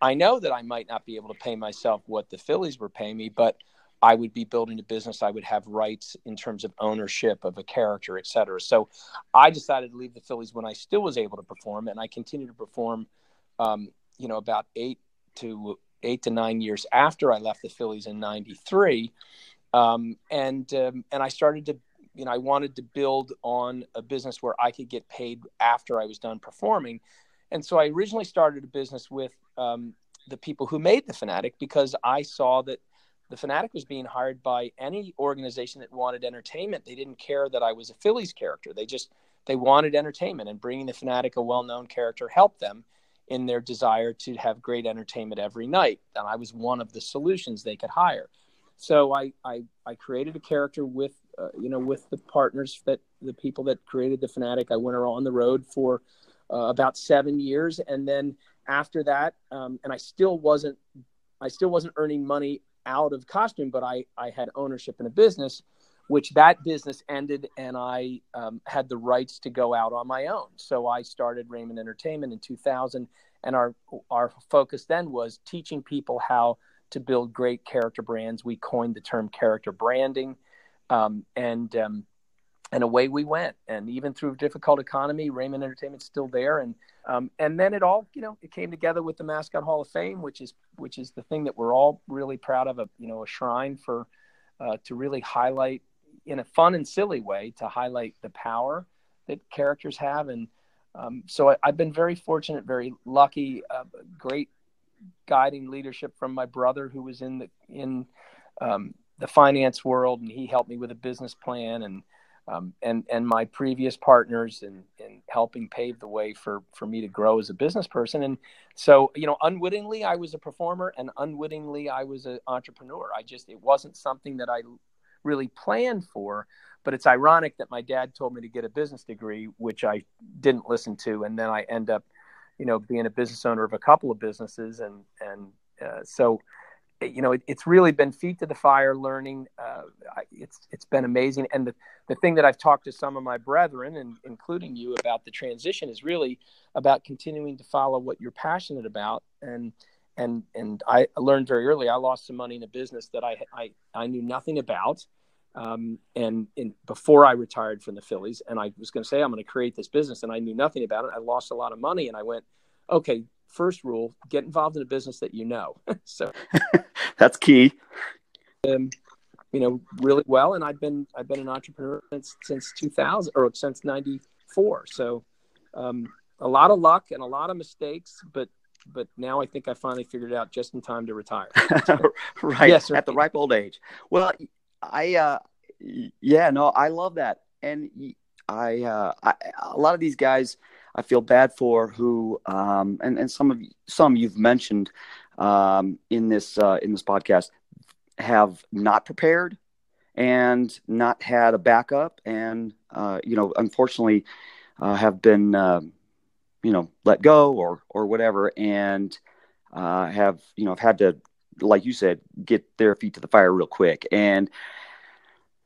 I know that I might not be able to pay myself what the Phillies were paying me, but I would be building a business. I would have rights in terms of ownership of a character, et cetera. So I decided to leave the Phillies when I still was able to perform, and I continued to perform. Um, you know, about eight to eight to nine years after I left the Phillies in '93, um, and um, and I started to, you know, I wanted to build on a business where I could get paid after I was done performing, and so I originally started a business with um, the people who made the Phanatic because I saw that the Phanatic was being hired by any organization that wanted entertainment. They didn't care that I was a Phillies character. They just they wanted entertainment, and bringing the Phanatic, a well-known character, helped them in their desire to have great entertainment every night. And I was one of the solutions they could hire. So I, I, I created a character with, uh, you know, with the partners that the people that created the Phanatic. I went around on the road for uh, about seven years. And then after that, um, and I still wasn't, I still wasn't earning money out of costume, but I, I had ownership in a business which that business ended and I um, had the rights to go out on my own. So I started Raymond Entertainment in 2000, and our our focus then was teaching people how to build great character brands. We coined the term character branding, um, and um, and away we went. And even through a difficult economy, Raymond Entertainment's still there. And um, and then it all you know it came together with the Mascot Hall of Fame, which is which is the thing that we're all really proud of. A you know a shrine for uh, to really highlight in a fun and silly way to highlight the power that characters have. And um, so I, have been very fortunate, very lucky, uh, great guiding leadership from my brother who was in the in um, the finance world, and he helped me with a business plan and. Um, and and my previous partners in, in helping pave the way for for me to grow as a business person and so you know unwittingly I was a performer and unwittingly I was an entrepreneur I just it wasn't something that I really planned for. But it's ironic that my dad told me to get a business degree, which I didn't listen to, and then I end up, you know, being a business owner of a couple of businesses, and and uh, so, you know, it, it's really been feet to the fire, learning. Uh, it's it's been amazing, and the the thing that I've talked to some of my brethren, and including you, about the transition is really about continuing to follow what you're passionate about, and and and I learned very early. I lost some money in a business that I I, I knew nothing about, um, and in, before I retired from the Phillies, and I was going to say I'm going to create this business, and I knew nothing about it. I lost a lot of money, and I went, okay. First rule: get involved in a business that you know. so that's key. Um, you know, really well, and I've been I've been an entrepreneur since since 2000 or since '94. So um, a lot of luck and a lot of mistakes, but but now I think I finally figured it out just in time to retire. right. Yes, at the ripe old age. Well, I, uh, yeah, no, I love that. And I, uh, I, a lot of these guys I feel bad for who, um, and, and some of some you've mentioned, um, in this, uh, in this podcast have not prepared and not had a backup and, uh, you know, unfortunately, uh, have been, um, you know let go or or whatever and uh, have you know have had to like you said get their feet to the fire real quick. And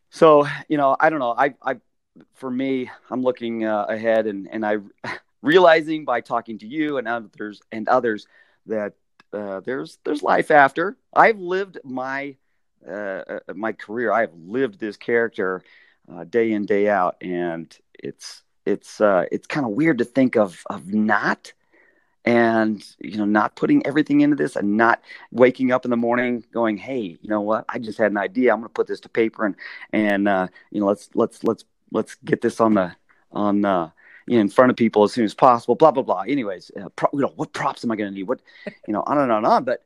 so you know i don't know. I i for me i'm looking uh, ahead and and i realizing by talking to you and others and others that uh, there's there's life after. I've lived my uh, uh my career. I've lived this character uh, day in day out. And it's it's uh, it's kind of weird to think of of not and you know not putting everything into this and not waking up in the morning going hey you know what? I just had an idea. I'm going to put this to paper and and uh, you know let's let's let's let's get this on the on uh, in front of people as soon as possible blah blah blah. Anyways uh, pro- you know what props am i going to need? What you know on and on and on. But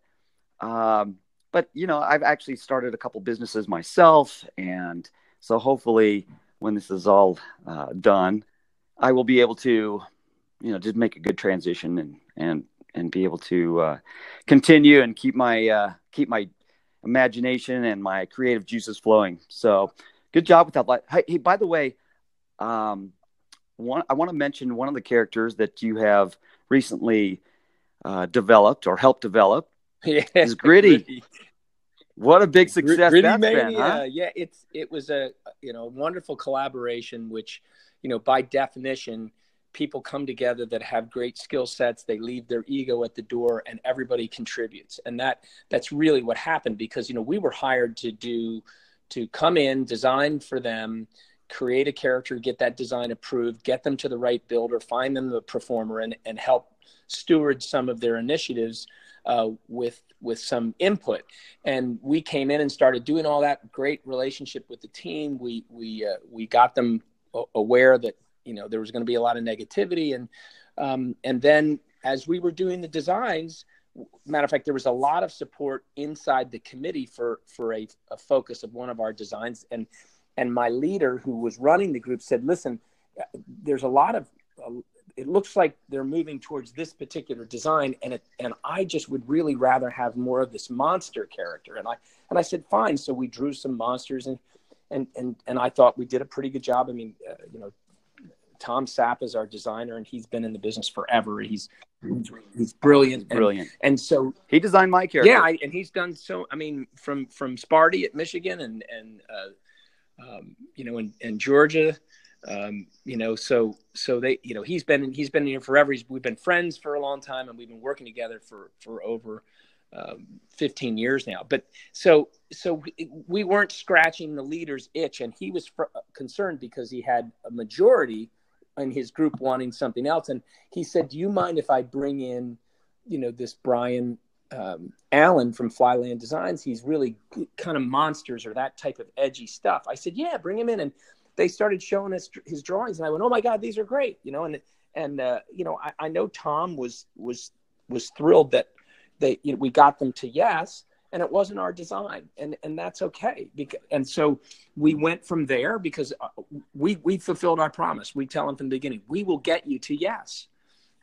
um but you know i've actually started a couple businesses myself. And so hopefully when this is all uh, done i will be able to you know just make a good transition and and and be able to uh, continue and keep my uh, keep my imagination and my creative juices flowing. So good job with that. Hey, hey by the way, um, one I want to mention one of the characters that you have recently uh, developed or helped develop yeah, is Gritty. Gritty. What a big success Gritty that's Mania. been, huh? Yeah, it's it was a you know wonderful collaboration, which you know by definition people come together that have great skill sets they leave their ego at the door and everybody contributes and that that's really what happened because you know we were hired to do to come in design for them create a character get that design approved get them to the right builder find them the performer and, and help steward some of their initiatives uh, with with some input. And we came in and started doing all that great relationship with the team. We we uh, we got them aware that you know there was going to be a lot of negativity. And um, and then as we were doing the designs matter of fact there was a lot of support inside the committee for for a, a focus of one of our designs. And and my leader who was running the group said listen there's a lot of uh, it looks like they're moving towards this particular design and it and i just would really rather have more of this monster character. And i and i said fine. So we drew some monsters and and and and I thought we did a pretty good job. I mean, uh, you know, Tom Sapp is our designer, and he's been in the business forever. He's he's brilliant, and, brilliant. And so he designed my character. Yeah, I, and he's done so. I mean, from from Sparty at Michigan, and and uh, um, you know, and, and Georgia. Um, you know, so so they, you know, he's been he's been here forever. He's, we've been friends for a long time, and we've been working together for for over um, 15 years now. But so so we weren't scratching the leader's itch, and he was fr- concerned because he had a majority in his group wanting something else. And he said, "Do you mind if I bring in, you know, this Brian um, Allen from Flyland Designs? He's really kind of monsters or that type of edgy stuff." I said, "Yeah, bring him in." And they started showing us his drawings, and I went, "Oh my God, these are great!" You know, and and uh, you know, I, I know Tom was was was thrilled that they you know, we got them to yes and it wasn't our design and and that's okay because, and so we went from there because uh, we we fulfilled our promise. We tell them from the beginning we will get you to yes.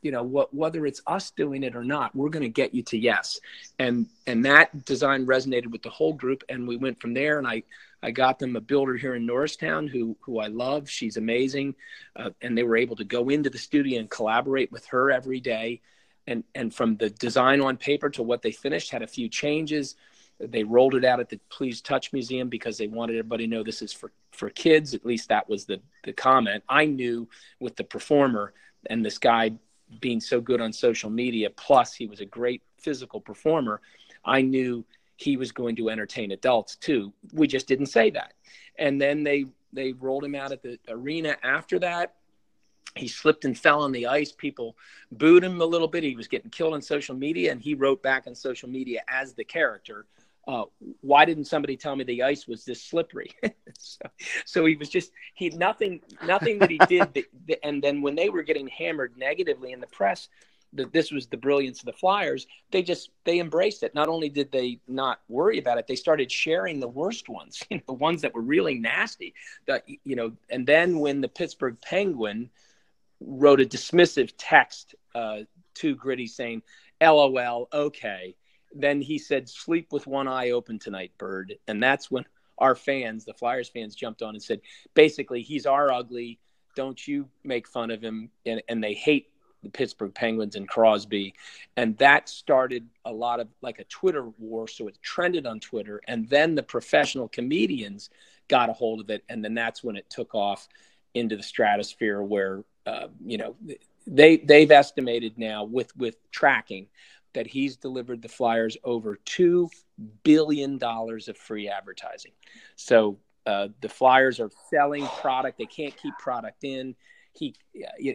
You know what whether it's us doing it or not we're going to get you to yes. And and that design resonated with the whole group and we went from there and i i got them a builder here in norristown who who i love. She's amazing uh, and they were able to go into the studio and collaborate with her every day and and from the design on paper to what they finished had a few changes. They rolled it out at the please touch museum because they wanted everybody to know this is for for kids. At least that was the the comment. I knew with the performer and this guy being so good on social media plus he was a great physical performer i knew he was going to entertain adults too. We just didn't say that. And then they they rolled him out at the arena after that he slipped and fell on the ice. People booed him a little bit. He was getting killed on social media, and he wrote back on social media as the character. Uh, why didn't somebody tell me the ice was this slippery? so, so, he was just he nothing nothing that he did. And then when they were getting hammered negatively in the press, that this was the brilliance of the Flyers. They just they embraced it. Not only did they not worry about it, they started sharing the worst ones, you know, the ones that were really nasty. That you know, and then when the Pittsburgh Penguin wrote a dismissive text uh, to Gritty saying, LOL, okay. Then he said, sleep with one eye open tonight, Bird. And that's when our fans, the Flyers fans, jumped on and said, basically, he's our ugly. Don't you make fun of him. And, and they hate the Pittsburgh Penguins and Crosby. And that started a lot of like a Twitter war. So it trended on Twitter. And then the professional comedians got a hold of it. And then that's when it took off into the stratosphere where uh, you know, they they've estimated now with with tracking that he's delivered the Flyers over two billion dollars of free advertising. So uh, the Flyers are selling product; they can't keep product in. he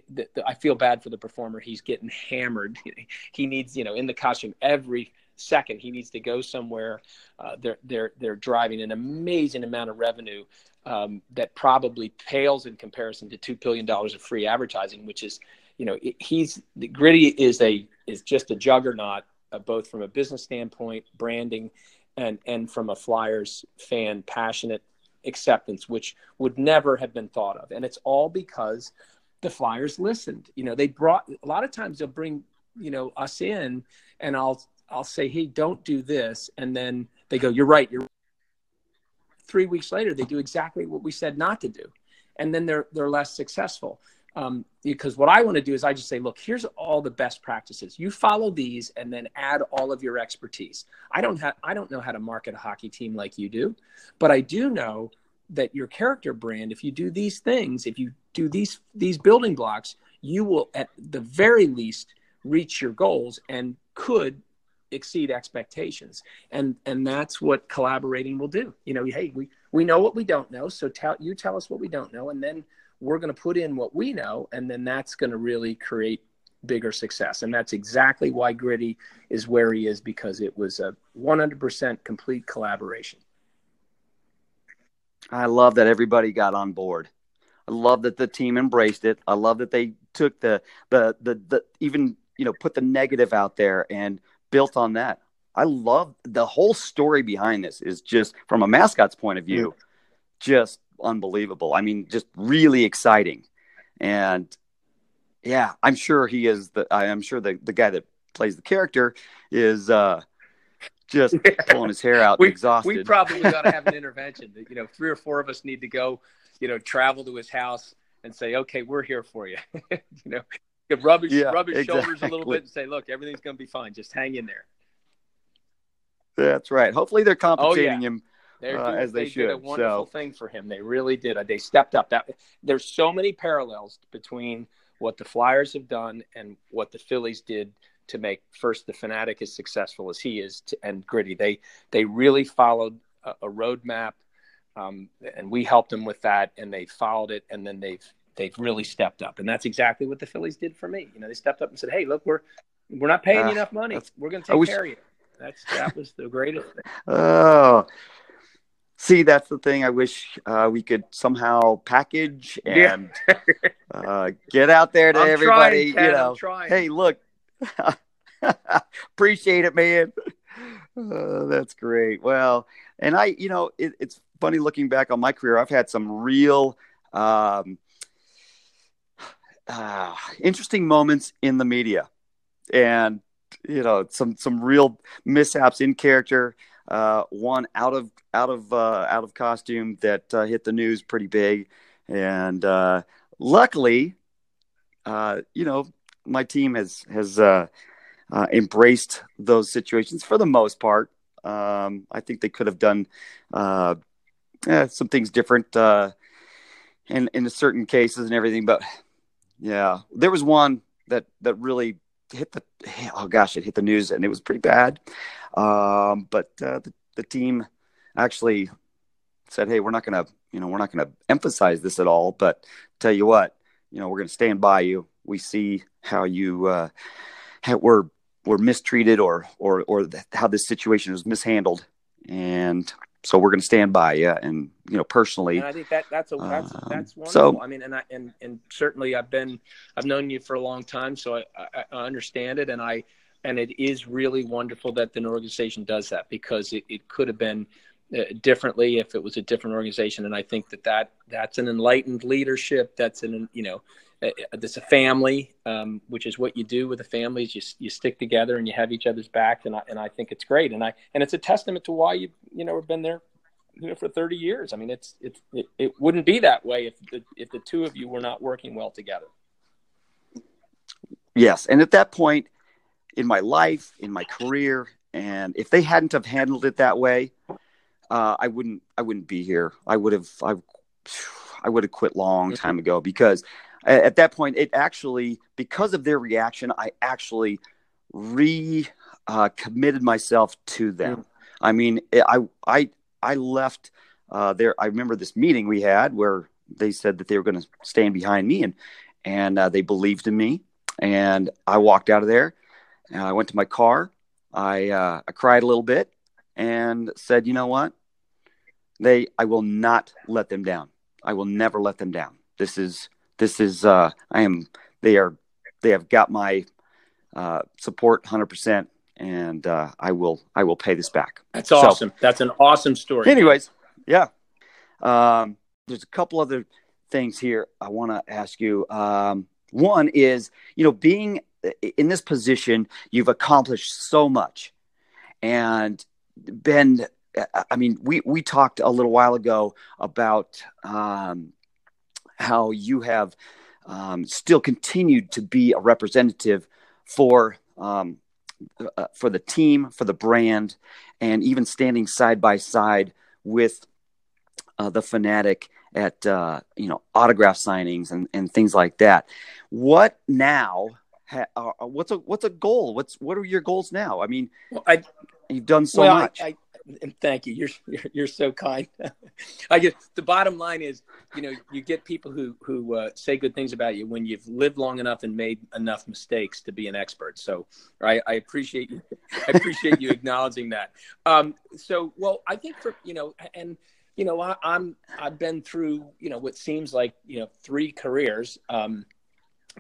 the, the, I feel bad for the performer. He's getting hammered. he needs you know in the costume every second. He needs to go somewhere. Uh, they're they're they're driving an amazing amount of revenue um, that probably pales in comparison to two billion dollars of free advertising, which is you know he's the gritty is a is just a juggernaut uh, both from a business standpoint, branding, and and from a Flyers fan passionate acceptance, which would never have been thought of. And it's all because the Flyers listened. You know, they brought a lot of times they'll bring you know us in, and I'll I'll say, hey, don't do this, and then they go, you're right, you're. Three weeks later, they do exactly what we said not to do, and then they're they're less successful. Um, because what I want to do is I just say, look, here's all the best practices. You follow these and then add all of your expertise. I don't have I don't know how to market a hockey team like you do, but I do know that your character brand, if you do these things, if you do these these building blocks, you will at the very least reach your goals and could exceed expectations. And and that's what collaborating will do. You know, hey, we we know what we don't know, so tell you tell us what we don't know and then we're going to put in what we know, and then that's going to really create bigger success. And that's exactly why Gritty is where he is because it was a 100% complete collaboration. I love that everybody got on board. I love that the team embraced it. I love that they took the the the, the even you know put the negative out there and built on that. I love the whole story behind this is just from a mascot's point of view, just unbelievable. I mean, just really exciting. And yeah, I'm sure he is the I'm sure the, the guy that plays the character is uh just pulling his hair out we, exhausted. We probably got to have an intervention. You know, three or four of us need to go, you know, travel to his house and say, okay, we're here for you. you know, rub his, yeah, rub his exactly. shoulders a little bit and say, look, everything's going to be fine. Just hang in there. That's right. Hopefully they're compensating oh, yeah. him uh, doing, as they, they should. did a wonderful so. thing for him. They really did. They stepped up. That there's so many parallels between what the Flyers have done and what the Phillies did to make first the Phanatic as successful as he is to, and Gritty. They they really followed a, a roadmap, um, and we helped them with that, and they followed it, and then they've they've really stepped up, and that's exactly what the Phillies did for me. You know, they stepped up and said, "Hey, look, we're we're not paying uh, you enough money. We're going to take wish... care of you." That's that was the greatest thing. Oh, see that's the thing i wish uh, we could somehow package and yeah. uh, get out there to I'm everybody trying, you know hey look appreciate it man uh, that's great well and i you know it, it's funny looking back on my career i've had some real um, uh, interesting moments in the media and you know some some real mishaps in character uh, one out of out of uh, out of costume that uh, hit the news pretty big, and uh, luckily, uh, you know, my team has has embraced those situations for the most part. Um, I think they could have done eh, some things different in in certain cases and everything, but yeah, there was one that that really hit the oh gosh, it hit the news and it was pretty bad. Um, but uh, the, the team actually said, "Hey, we're not going to, you know, we're not going to emphasize this at all, but tell you what, you know, we're going to stand by you. We see how you uh, how we're were mistreated or or or how this situation was mishandled, and so we're going to stand by you and you know personally and i think that that's a that's um, that's wonderful. So, i mean and i and and certainly i've been i've known you for a long time so I, I, I understand it and i and it is really wonderful that an organization does that because it, it could have been uh, differently if it was a different organization and i think that that that's an enlightened leadership that's an you know it's a family, um, which is what you do with a family. Is you you stick together and you have each other's back, and I and I think it's great, and I and it's a testament to why you you know have been there you know, for 30 years. I mean, it's it's it, it wouldn't be that way if the if the two of you were not working well together. Yes, and at that point in my life, in my career, and if they hadn't have handled it that way, uh, I wouldn't I wouldn't be here. I would have I I would have quit long mm-hmm. time ago because at that point, it actually, because of their reaction, I actually re uh, committed myself to them. Mm. I mean, I, I, I left uh, there. I remember this meeting we had where they said that they were going to stand behind me, and and uh, they believed in me. And I walked out of there, and I went to my car. I uh, I cried a little bit, and said, you know what? They I will not let them down. I will never let them down. This is this is uh, I am they are they have got my uh, support 100% and uh, I will I will pay this back. That's awesome. So, That's an awesome story. Anyways, yeah. Um, there's a couple other things here I want to ask you. Um, one is, you know, being in this position, you've accomplished so much, and been. I mean, we we talked a little while ago about um, how you have um, still continued to be a representative for um, uh, for the team, for the brand, and even standing side by side with uh, the Phanatic at uh, you know autograph signings and, and things like that. What now? Ha- uh, uh what's a what's a goal? What's what are your goals now? I mean, well, I you've done so well, much. I, and thank you. You're you're, so kind. I get the bottom line is, you know, you get people who who uh, say good things about you when you've lived long enough and made enough mistakes to be an expert. So I, I appreciate you. I appreciate you acknowledging that. Um, so well, I think for you know, and you know, I, I'm I've been through you know what seems like you know three careers. Um,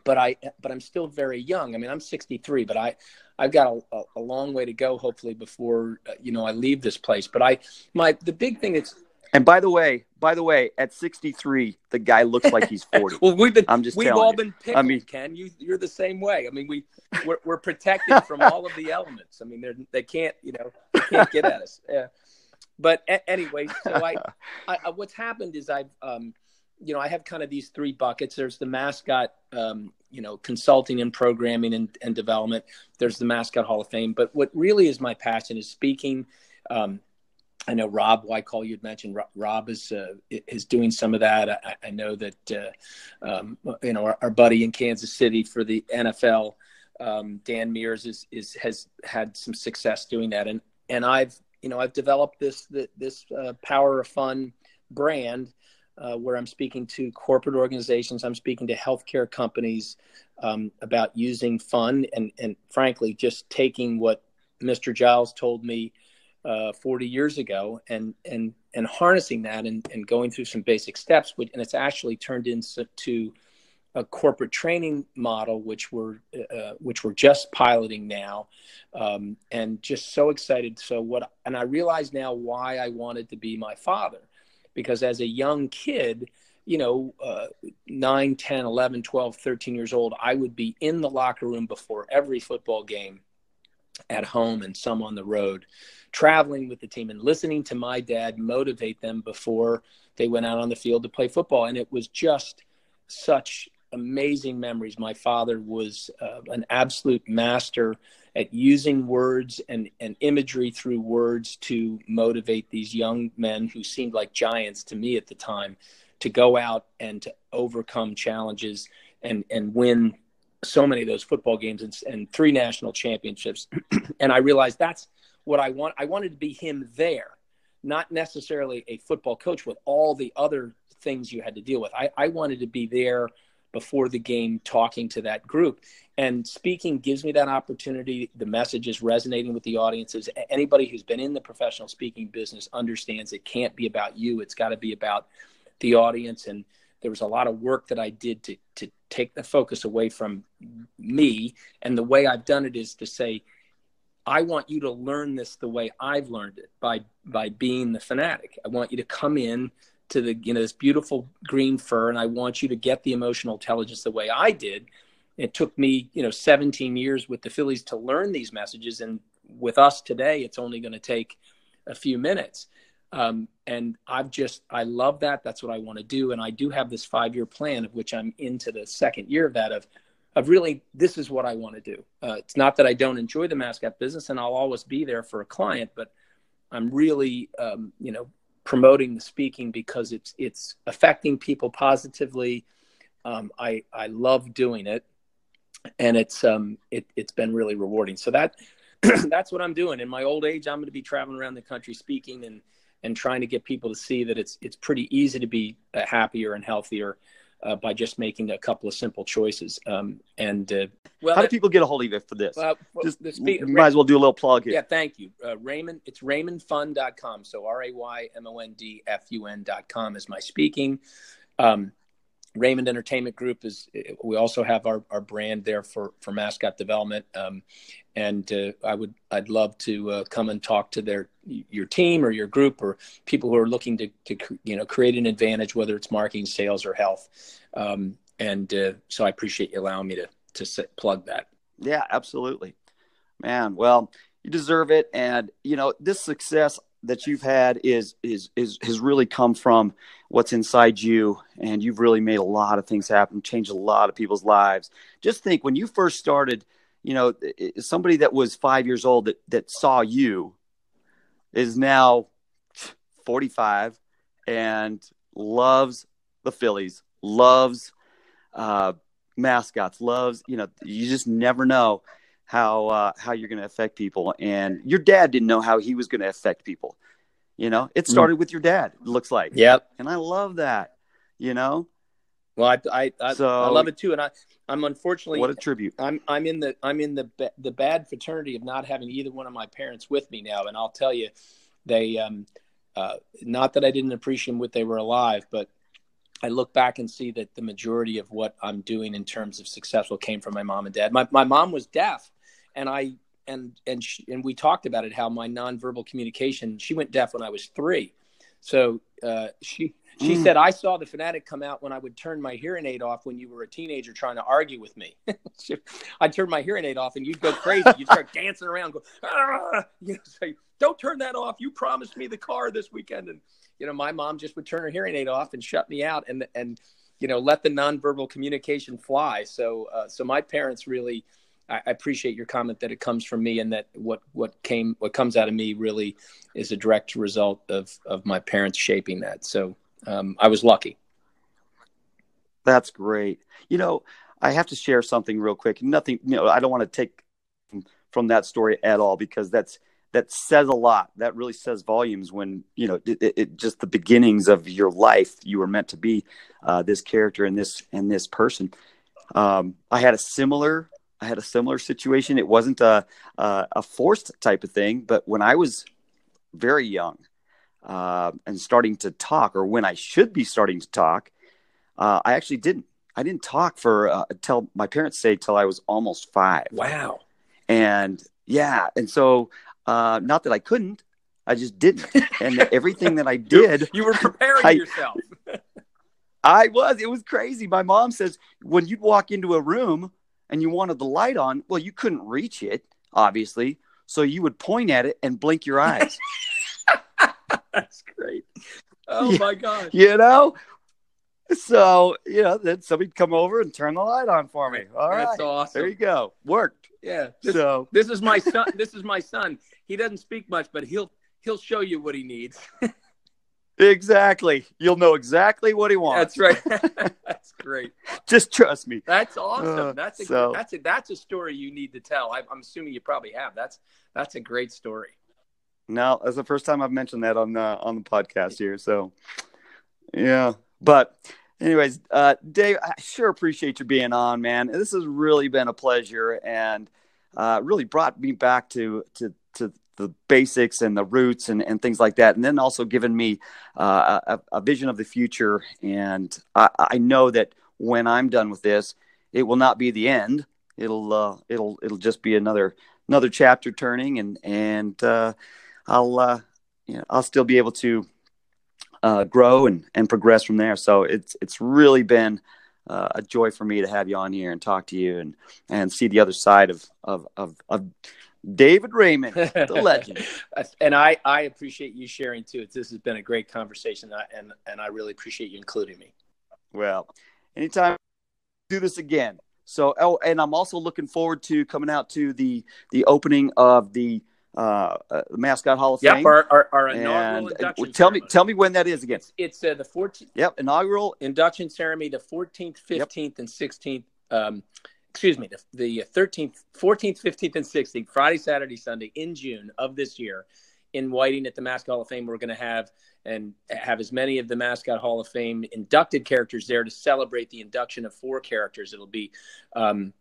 but I but I'm still very young. I mean, I'm 63, but I I've got a, a long way to go. Hopefully, before uh, you know I leave this place. But I my the big thing is. And by the way, by the way, at 63, the guy looks like he's 40. well, we've been, I'm just we've all you. been pickled, I mean, Ken. You, you're the same way. I mean, we, we're, we're protected from all of the elements. I mean, they're, they can't, you know, they can't get at us. Yeah. But a- anyway, so I, I, what's happened is I've, um, you know, I have kind of these three buckets. There's the mascot, um, you know, consulting and programming and, and, development. There's the mascot Hall of Fame. But what really is my passion is speaking. Um, I know Rob call you'd mentioned. Rob is uh, is doing some of that. I, I know that uh, um, you know our, our, buddy in Kansas City for the NFL, um, Dan Meers is is has had some success doing that. And and I've you know I've developed this this uh, Power of Fun brand uh, where I'm speaking to corporate organizations, I'm speaking to healthcare companies um, about using fun and, and frankly, just taking what Mr. Giles told me uh, 40 years ago and, and, and harnessing that and, and going through some basic steps. And it's actually turned into a corporate training model, which we're, uh, which we're just piloting now. Um, and just so excited. So what, and I realize now why I wanted to be my father because as a young kid, you know, uh, 9, 10, 11, 12, 13 years old, I would be in the locker room before every football game at home and some on the road, traveling with the team and listening to my dad motivate them before they went out on the field to play football. And it was just such amazing memories. My father was uh, an absolute master at using words and, and imagery through words to motivate these young men who seemed like giants to me at the time to go out and to overcome challenges and, and win so many of those football games and, and three national championships. and I realized that's what I want. I wanted to be him there, not necessarily a football coach with all the other things you had to deal with. I, I wanted to be there before the game talking to that group. And speaking gives me that opportunity. The message is resonating with the audiences. Anybody who's been in the professional speaking business understands it can't be about you, it's got to be about the audience. And there was a lot of work that I did to, to take the focus away from me. And the way I've done it is to say, I want you to learn this the way I've learned it by by being the Phanatic. I want you to come in to the you know this beautiful green fur and i want you to get the emotional intelligence the way i did. It took me you know 17 years with the phillies to learn these messages and with us today it's only going to take a few minutes. Um, and i've just i love that. That's what i want to do and i do have this five year plan of which i'm into the second year of that of of really this is what i want to do. Uh, it's not that i don't enjoy the mascot business and i'll always be there for a client but i'm really um, you know promoting the speaking because it's it's affecting people positively. Um, I I love doing it, and it's um it it's been really rewarding. So that that's what I'm doing. In my old age, I'm going to be traveling around the country speaking and and trying to get people to see that it's it's pretty easy to be uh, happier and healthier uh, by just making a couple of simple choices. Um, and uh, well, how do people get a hold of you for this? Uh, just speak, might as well do a little plug here. Yeah, thank you, uh, Raymond. It's RaymondFun.com. So R A Y M O N D F U N.com is my speaking. Um, Raymond Entertainment Group is. We also have our, our brand there for for mascot development, um, and uh, I would I'd love to uh, come and talk to their your team or your group or people who are looking to to you know create an advantage, whether it's marketing, sales, or health. Um, and uh, so I appreciate you allowing me to to sit, plug that. Yeah, absolutely, man. Well, you deserve it, and you know this success that you've had is is is has really come from what's inside you and you've really made a lot of things happen changed a lot of people's lives. Just think when you first started you know somebody that was five years old that that saw you is now 45 and loves the phillies loves uh, mascots loves you know you just never know how uh, how you're going to affect people. And your dad didn't know how he was going to affect people. You know, it mm. started with your dad. It looks like. Yep. And I love that. You know. Well, I I I, so, I love it too, and I I'm unfortunately what a tribute. I'm I'm in the I'm in the the bad fraternity of not having either one of my parents with me now, and I'll tell you, they um, uh, not that I didn't appreciate what they were alive, but I look back and see that the majority of what I'm doing in terms of successful came from my mom and dad. My my mom was deaf, and I and and she, and we talked about it how my nonverbal communication. She went deaf when I was three, so uh, she she mm. said I saw the Phanatic come out when I would turn my hearing aid off when you were a teenager trying to argue with me. I'd turn my hearing aid off and you'd go crazy. You'd start dancing around, go, ah! you know, say, "Don't turn that off. You promised me the car this weekend." And you know, my mom just would turn her hearing aid off and shut me out, and and you know, let the nonverbal communication fly. So uh, so my parents really I, appreciate your comment that it comes from me and that what what came what comes out of me really is a direct result of of my parents shaping that. So um, I was lucky. That's great. You know, I have to share something real quick. Nothing, you know, I don't want to take from that story at all because that's that says a lot. That really says volumes when you know it, it just the beginnings of your life. You were meant to be uh, this character and this and this person. Um, I had a similar I had a similar situation. It wasn't a, a, a forced type of thing, but when I was very young uh, and starting to talk, or when I should be starting to talk, uh, I actually didn't. I didn't talk for uh, until my parents say till I was almost five. Wow. And yeah, and so uh, not that I couldn't, I just didn't. And everything that I did, you were preparing I, yourself. I was. It was crazy. My mom says when you'd walk into a room and you wanted the light on, well, you couldn't reach it, obviously. So you would point at it and blink your eyes. That's great. Oh yeah, my God. You know? So, you know, then somebody'd come over and turn the light on for me. All right. That's awesome. There you go. Worked. Yeah. This, so this is my son. this is my son. He doesn't speak much, but he'll he'll show you what he needs. Exactly. You'll know exactly what he wants. That's right. that's great. Just trust me. That's awesome. Uh, that's a so, that's a that's a story you need to tell. I, am assuming you probably have. That's that's a great story. No, that's the first time I've mentioned that on the on the podcast here. So, yeah. But, anyways, uh, Dave, I sure appreciate you being on, man. This has really been a pleasure and uh, really brought me back to to to the basics and the roots and, and things like that. And then also given me uh, a, a, vision of the future. And I, I, know that when I'm done with this, it will not be the end. It'll, uh, it'll, it'll just be another, another chapter turning and, and, uh, I'll, uh, you know, I'll still be able to, uh, grow and, and progress from there. So it's, it's really been, uh, a joy for me to have you on here and talk to you and, and see the other side of, of, of, of David Raymond, the legend. and I, I appreciate you sharing too. This has been a great conversation, and and I really appreciate you including me. Well, anytime do this again. So, oh, and I'm also looking forward to coming out to the the opening of the uh, uh mascot Hall of yep, Fame. Our, our, our inaugural and, induction. tell ceremony. me, tell me when that is again. It's, it's uh, the 14th. Yep, inaugural induction ceremony, the 14th, 15th, yep. and 16th. Um, excuse me, the, the 13th, 14th, 15th, and 16th, Friday, Saturday, Sunday in June of this year in Whiting at the Mascot Hall of Fame. We're going to have and have as many of the Mascot Hall of Fame inducted characters there to celebrate the induction of four characters. It'll be um,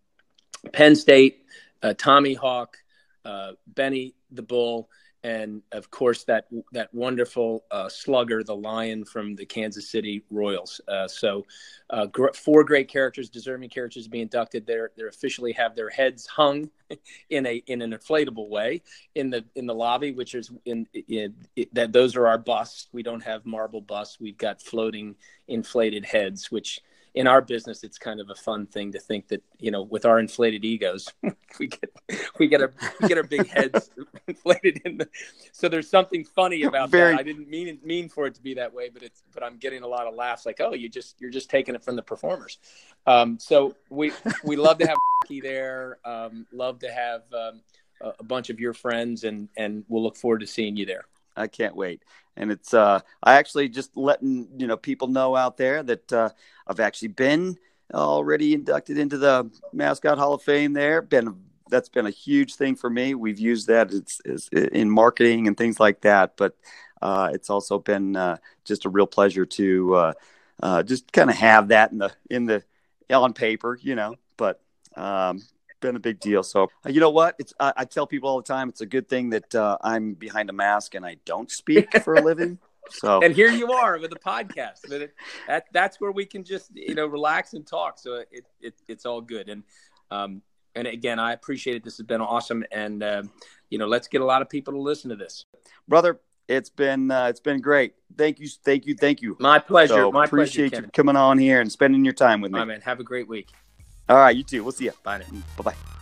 Penn State, uh, Tommy Hawk, uh, Benny the Bull, and of course that that wonderful uh, slugger, the lion from the Kansas City Royals. Uh, so, uh, gr- four great characters, deserving characters, to be inducted. They're they officially have their heads hung in a in an inflatable way in the in the lobby, which is in, in, in that those are our busts. We don't have marble busts. We've got floating inflated heads, which in our business, it's kind of a fun thing to think that you know, with our inflated egos, we get we get our we get our big heads inflated in the. So there's something funny about Very... that. I didn't mean mean for it to be that way, but it's but I'm getting a lot of laughs. Like, oh, you just you're just taking it from the performers. Um, so we we love to have you there. Um, love to have um, a bunch of your friends, and and we'll look forward to seeing you there. I can't wait. And it's uh, I actually just letting you know people know out there that uh, I've actually been already inducted into the mascot Hall of Fame. There, been that's been a huge thing for me. We've used that it's, it's in marketing and things like that, but uh, it's also been uh, just a real pleasure to uh, uh just kind of have that in the in the on paper, you know. But um, been a big deal. So uh, you know what? It's I, I, tell people all the time it's a good thing that uh, I'm behind a mask and I don't speak for a living. So and here you are with a podcast. But it, that that's where we can just you know relax and talk. So it, it it's all good. And um and again, I appreciate it. This has been awesome. And uh, you know, let's get a lot of people to listen to this, brother. It's been uh, it's been great. Thank you, thank you, thank you. My pleasure. So My appreciate pleasure, you coming on here and spending your time with me. Right, man. Have a great week. All right, you too. We'll see you. Bye. Bye bye.